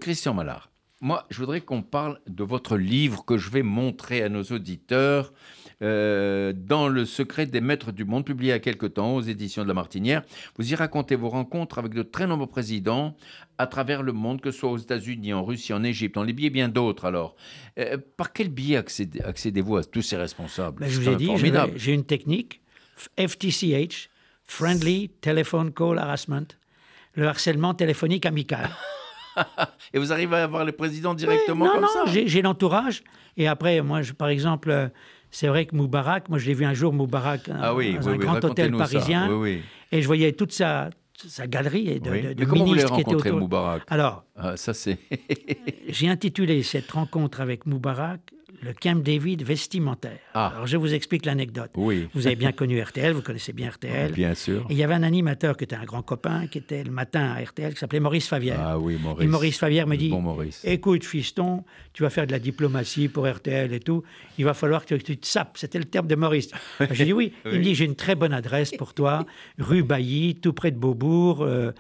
Christian Mallard, moi, je voudrais qu'on parle de votre livre que je vais montrer à nos auditeurs. Euh, dans le secret des maîtres du monde, publié il y a quelque temps aux éditions de La Martinière. Vous y racontez vos rencontres avec de très nombreux présidents à travers le monde, que ce soit aux États-Unis, en Russie, en Égypte, en Libye et bien d'autres. Alors, Euh, par quel biais accédez- accédez-vous à tous ces responsables? Ben, je vous ai dit, j'ai une technique, FTCH, Friendly Telephone Call Harassment, le harcèlement téléphonique amical. Et vous arrivez à avoir les présidents directement non, comme non, ça? j'ai j'ai l'entourage. Et après, moi, je- par exemple, euh, c'est vrai que Moubarak, moi je l'ai vu un jour, Moubarak, Ah oui, dans oui, un oui, grand hôtel parisien, et je voyais toute sa, sa galerie de, Oui. de- de Mais comment vous l'avez ministres qui étaient rencontré, autour. Moubarak? Alors, Ah, Ça, c'est. j'ai intitulé cette rencontre avec Moubarak le Camp David vestimentaire. Ah. Alors, je vous explique l'anecdote. Oui. Vous avez bien connu RTL, vous connaissez bien RTL. Bien sûr. Et il y avait un animateur qui était un grand copain, qui était le matin à RTL, qui s'appelait Maurice Favière. Ah oui, Maurice. Et Maurice Favière me dit Bon Maurice. Écoute, fiston, tu vas faire de la diplomatie pour RTL et tout. Il va falloir que tu te sapes. C'était le terme de Maurice. J'ai dit oui. Il me dit J'ai une très bonne adresse pour toi, rue Bailly, tout près de Beaubourg, euh,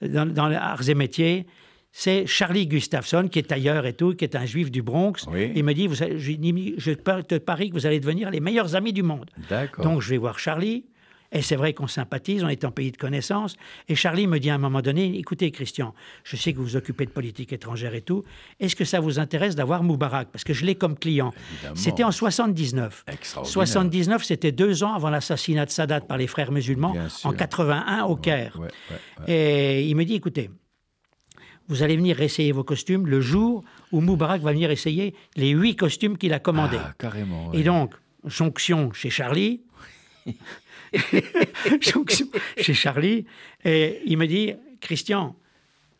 dans, dans les arts et métiers. C'est Charlie Gustafsson, qui est tailleur et tout, qui est un juif du Bronx. Oui. Il me dit vous je, je te parie que vous allez devenir les meilleurs amis du monde. Donc je vais voir Charlie. Et c'est vrai qu'on sympathise, on est en pays de connaissance. Et Charlie me dit à un moment donné, écoutez Christian, je sais que vous vous occupez de politique étrangère et tout, est-ce que ça vous intéresse d'avoir Moubarak? Parce que je l'ai comme client. C'était en 79. Extraordinaire. 79, c'était deux ans avant l'assassinat de Sadat par les frères musulmans, en 81 au Caire. Ouais, ouais, ouais. Et il me dit, écoutez, vous allez venir essayer vos costumes le jour où Moubarak va venir essayer les huit costumes qu'il a commandés. Ah, carrément. Et donc, jonction chez Charlie. jonction chez Charlie. Et il me dit, Christian,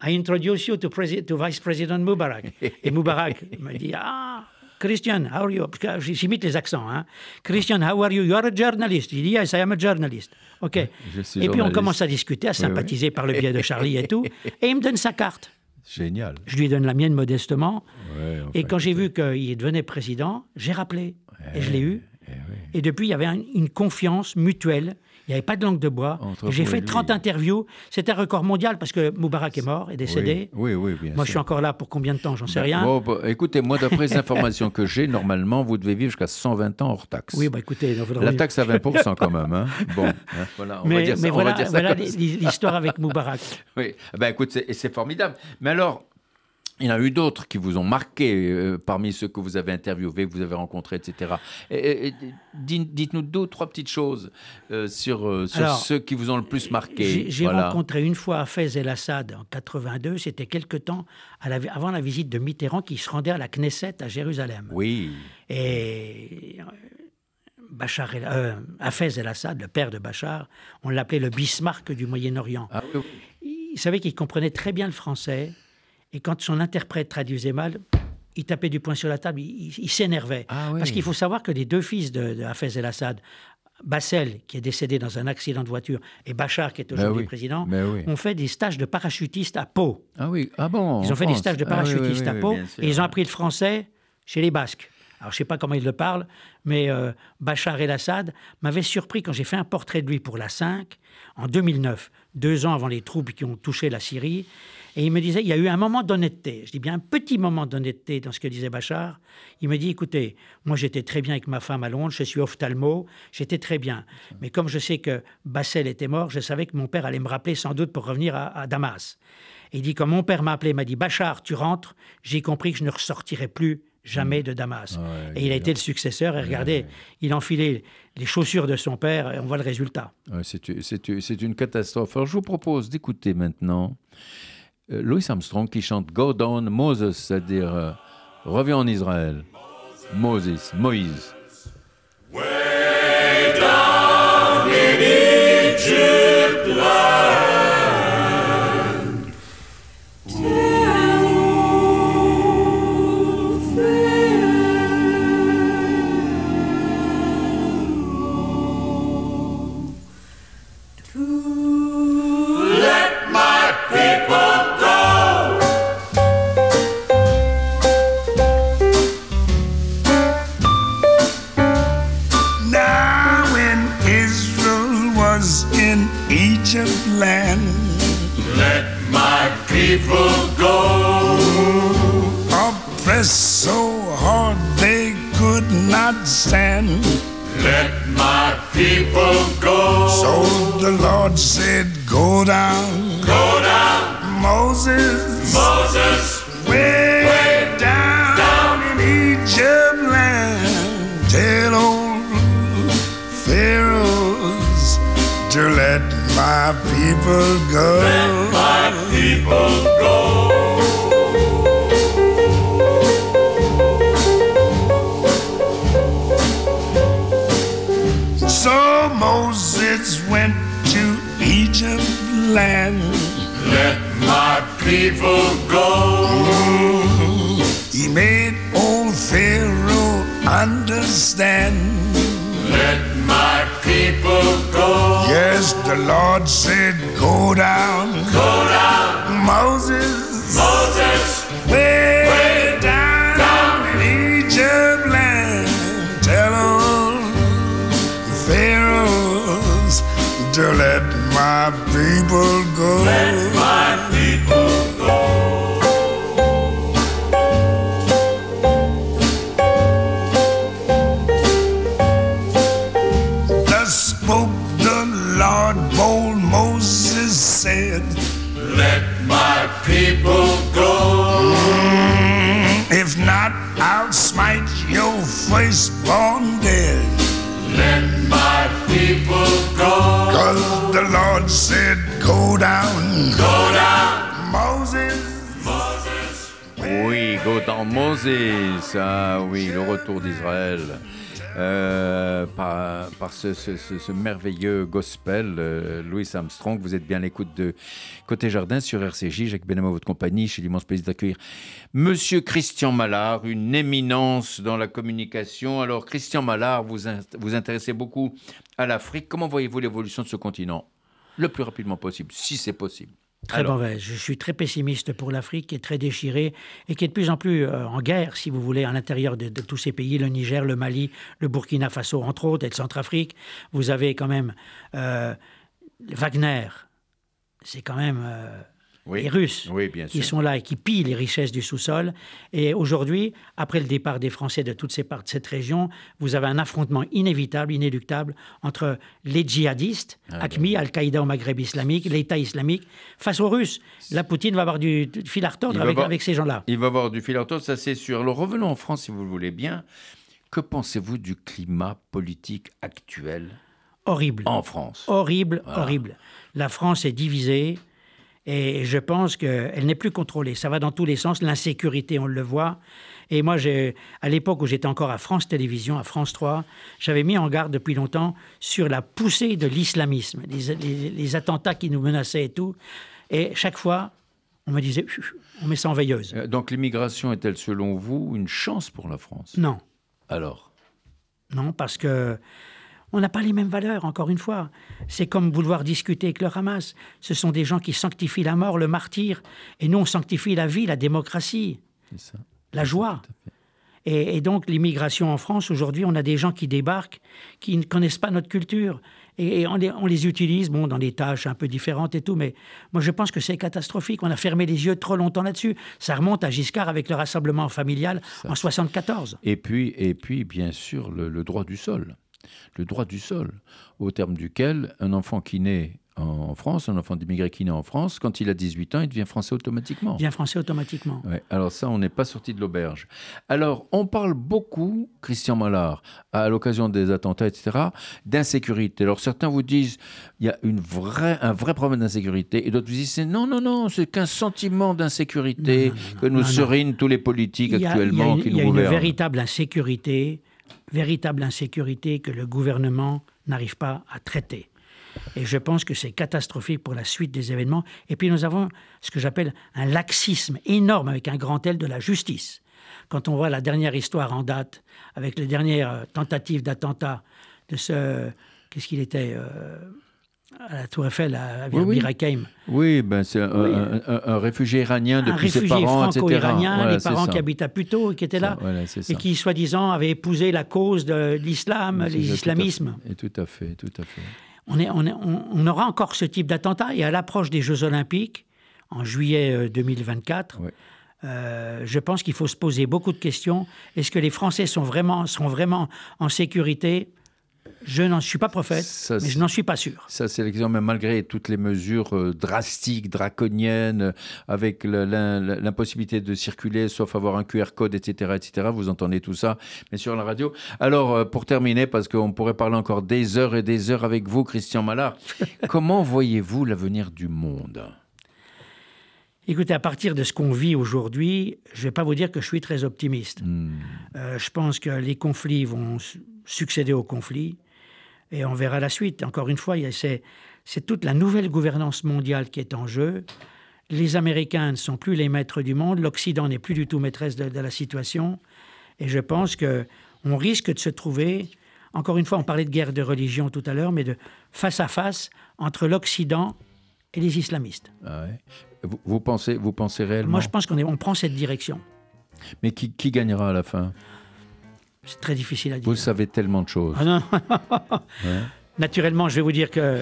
I introduce you to, Vice President Mubarak. Et Mubarak me dit, ah, Christian, how are you? J'imite les accents. Hein. Christian, how are you? You are a journalist. Il dit, yes, I am a journalist. OK. Et puis on commence à discuter, à sympathiser par le biais de Charlie et tout. Et il me donne sa carte. Génial. Je lui donne la mienne modestement. Ouais, enfin, Et quand j'ai vu qu'il devenait président, j'ai rappelé. Et je l'ai eu. Eh oui. Et depuis, il y avait un- une confiance mutuelle. Il n'y avait pas de langue de bois. J'ai fait et lui. 30 interviews. C'était un record mondial parce que Moubarak est mort, est décédé. Oui, oui, oui, bien Moi, je suis encore là pour combien de temps J'en sais Ben, rien. bon, bah, écoutez, moi, d'après les informations que j'ai, normalement, vous devez vivre jusqu'à 120 ans hors taxe. Oui, bah écoutez, il faudra- La taxe à 20% quand même. Hein. Bon, hein, voilà, on va mais, ça. voilà, l'histoire avec Moubarak. Oui, ben écoute, c'est- c'est formidable. Mais alors, il y en a eu d'autres qui vous ont marqué euh, parmi ceux que vous avez interviewés, que vous avez rencontrés, etc. Et- et- et dites- Dites-nous deux ou trois petites choses euh, sur, euh, sur Alors, ceux qui vous ont le plus marqué. J'ai Voilà. rencontré une fois Hafez El Assad en 82. C'était quelque temps à la- avant la visite de Mitterrand qui se rendait à la Knesset à Jérusalem. Oui, Et Bachar el, Hafez el-Assad, le père de Bachar, on l'appelait le Bismarck du Moyen-Orient. ah, oui. Il savait qu'il comprenait très bien le français, et quand son interprète traduisait mal, il tapait du poing sur la table, il, il- il s'énervait. Ah oui. Parce qu'il faut savoir que les deux fils de, de Hafez el-Assad, Bassel, qui est décédé dans un accident de voiture, et Bachar, qui est aujourd'hui oui, président, oui. ont fait des stages de parachutistes à Pau. Ah oui, ah bon Ils ont fait des stages de Ah oui, parachutistes à Pau et ils ont appris le français chez les Basques. Alors, je ne sais pas comment ils le parlent, mais euh, Bachar el-Assad m'avait surpris quand j'ai fait un portrait de lui pour la 5 en 2009, deux ans avant les troubles qui ont touché la Syrie. Et il me disait, il y a eu un moment d'honnêteté. Je dis bien un petit moment d'honnêteté dans ce que disait Bachar. Il me dit, écoutez, moi j'étais très bien avec ma femme à Londres, je suis ophtalmo, j'étais très bien. Mais comme je sais que Bassel était mort, je savais que mon père allait me rappeler sans doute pour revenir à, à Damas. Et il dit, quand mon père m'a appelé, il m'a dit, Bachar, tu rentres, j'ai compris que je ne ressortirai plus jamais de Damas. Ah ouais, et il a été le successeur, et regardez, il a enfilé les chaussures de son père, et on voit le résultat. Ouais, c'est, une catastrophe. Alors, je vous propose d'écouter maintenant Louis Armstrong qui chante Go Down Moses, c'est-à-dire euh, Reviens en Israël. Moses, Moïse. People go. oppressed so hard they could not stand. Let my people go. So the Lord said, Go down, Go down, Moses, Moses, way, way down, down. in Egypt land. Tell old Pharaohs to let my people go. Let my people go. So Moses went to Egypt land. Let my people go. He made old Pharaoh understand. Let my people go. Yes, the Lord said, Go down. Go down, Moses, Moses. way, Way down, down. in Egypt land. Tell them, Pharaohs, to let my people go. Let dead. Let my people go. Cause the Lord said, Go down, Go down, Moses. Moses. Oui, go down Moses. Ah oui, le retour d'Israël. Euh, par, ce, merveilleux gospel, euh, Louis Armstrong, vous êtes bien à l'écoute de Côté Jardin sur RCJ, Jacques Benamo, votre compagnie, j'ai l'immense plaisir d'accueillir Monsieur Christian Mallard, une éminence dans la communication. Alors, Christian Mallard, vous vous intéressez beaucoup à l'Afrique. Comment voyez-vous l'évolution de ce continent? Le plus rapidement possible, si c'est possible. Très Alors. mauvais. Je suis très pessimiste pour l'Afrique, qui est très déchirée et qui est de plus en plus euh, en guerre, si vous voulez, à l'intérieur de, de tous ces pays, le Niger, le Mali, le Burkina Faso, entre autres, et le Centrafrique. Vous avez quand même euh, Wagner, c'est quand même euh, Oui. les Russes Oui, bien qui sont là et qui pillent les richesses du sous-sol. Et aujourd'hui, après le départ des Français de toutes ces parts de cette région, vous avez un affrontement inévitable, inéluctable entre les djihadistes, Ah, ACMI, Al-Qaïda au Maghreb islamique, l'État islamique, face aux Russes. La Poutine va avoir du, fil à retordre avec, avoir- avec ces gens-là. Il va avoir du fil à retordre, ça c'est sûr. Alors revenons en France si vous le voulez bien. Que pensez-vous du climat politique actuel Horrible. en France? Horrible, Voilà. horrible. La France est divisée et je pense qu'elle n'est plus contrôlée. Ça va dans tous les sens. L'insécurité, on le voit. Et moi, à l'époque où j'étais encore à France Télévisions, à France 3, j'avais mis en garde depuis longtemps sur la poussée de l'islamisme, les, les- les attentats qui nous menaçaient et tout. Et chaque fois, on me disait, on met ça en veilleuse. Euh, Donc l'immigration est-elle selon vous une chance pour la France? Non. Alors? Non, parce que on n'a pas les mêmes valeurs, encore une fois. C'est comme vouloir discuter avec le Hamas. Ce sont des gens qui sanctifient la mort, le martyr, et nous, on sanctifie la vie, la démocratie, ça. la joie. Et, et donc, l'immigration en France, aujourd'hui, on a des gens qui débarquent, qui ne connaissent pas notre culture. Et, et on, les, on les utilise, bon, dans des tâches un peu différentes et tout, mais moi, je pense que c'est catastrophique. On a fermé les yeux trop longtemps là-dessus. Ça remonte à Giscard avec le rassemblement familial en 74. Et puis, et puis bien sûr, le, le droit du sol. Le droit du sol, au terme duquel un enfant qui naît en France, un enfant d'immigré qui naît en France, quand il a 18 ans, il devient français automatiquement. Bien français automatiquement. Ouais, alors ça, on n'est pas sorti de l'auberge. Alors, on parle beaucoup, Christian Mallard, à l'occasion des attentats, etc., d'insécurité. Alors, certains vous disent, il y a une vraie, un vrai problème d'insécurité, et d'autres vous disent, non, non, non, c'est qu'un sentiment d'insécurité que nous serinent tous les politiques a- actuellement il y a, qui il y a nous une gouvernent. véritable insécurité, véritable insécurité que le gouvernement n'arrive pas à traiter. Et je pense que c'est catastrophique pour la suite des événements. Et puis nous avons ce que j'appelle un laxisme énorme avec un grand L de la justice. Quand on voit la dernière histoire en date, avec les dernières euh, tentatives d'attentat de ce... Qu'est-ce qu'il était euh, à la Tour Eiffel, à Oui, oui. Hakeim. Oui, ben c'est un, Oui. un- un- un réfugié iranien depuis ses réfugié parents, etc. franco-iranien, Voilà, les parents ça. qui habitent à Puteaux, qui étaient là, voilà, et qui, soi-disant, avaient épousé la cause de l'islam, à islamismes. fait. Et tout à fait, tout à fait. On, est, on, est- on- on aura encore ce type d'attentat, et à l'approche des Jeux Olympiques, en juillet euh, 2024, Ouais. euh, je pense qu'il faut se poser beaucoup de questions. Est-ce que les Français sont vraiment, seront vraiment en sécurité Je n'en suis pas prophète, Ça, mais je n'en suis pas sûr. Ça, c'est l'exemple, mais malgré toutes les mesures euh, drastiques, draconiennes, euh, avec l'impossibilité de circuler, sauf avoir un QR code, etc., etc., vous entendez tout ça, mais sur la radio. Alors, euh, pour terminer, parce qu'on pourrait parler encore des heures et des heures avec vous, Christian Mallard, comment voyez-vous l'avenir du monde? Écoutez, à partir de ce qu'on vit aujourd'hui, je ne vais pas vous dire que je suis très optimiste. Hmm. Euh, je pense que les conflits vont succéder aux conflits et on verra la suite. Encore une fois, c'est c'est toute la nouvelle gouvernance mondiale qui est en jeu. Les Américains ne sont plus les maîtres du monde, l'Occident n'est plus du tout maîtresse de, de la situation. Et je pense que on risque de se trouver, encore une fois, on parlait de guerre de religion tout à l'heure, mais de face à face entre l'Occident et les islamistes. Ah ouais. vous, vous pensez, vous pensez réellement Moi, je pense qu'on est- on prend cette direction. Mais qui, qui gagnera à la fin? C'est très difficile à dire. Vous savez tellement de choses. Ah non. Ouais. Naturellement, je vais vous dire que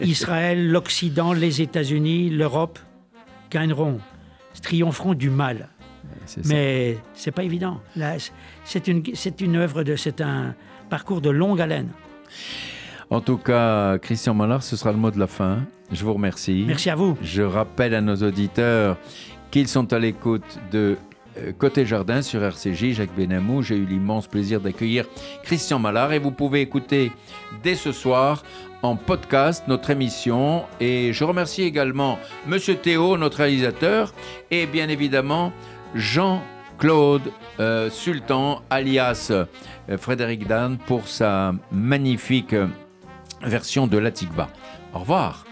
Israël, l'Occident, les États-Unis, l'Europe gagneront, triompheront du mal. Mais c'est pas évident. C'est une, œuvre de, c'est un parcours de longue haleine. En tout cas, Christian Mallard, ce sera le mot de la fin. Je vous remercie. Merci à vous. Je rappelle à nos auditeurs qu'ils sont à l'écoute de Côté Jardin sur RCJ, Jacques Benamou. J'ai eu l'immense plaisir d'accueillir Christian Mallard et vous pouvez écouter dès ce soir en podcast notre émission. Et je remercie également Monsieur Théo, notre réalisateur, et bien évidemment Jean-Claude euh, Sultan, alias euh, Frédéric Dan, pour sa magnifique euh, version de l'Atikba. Au revoir.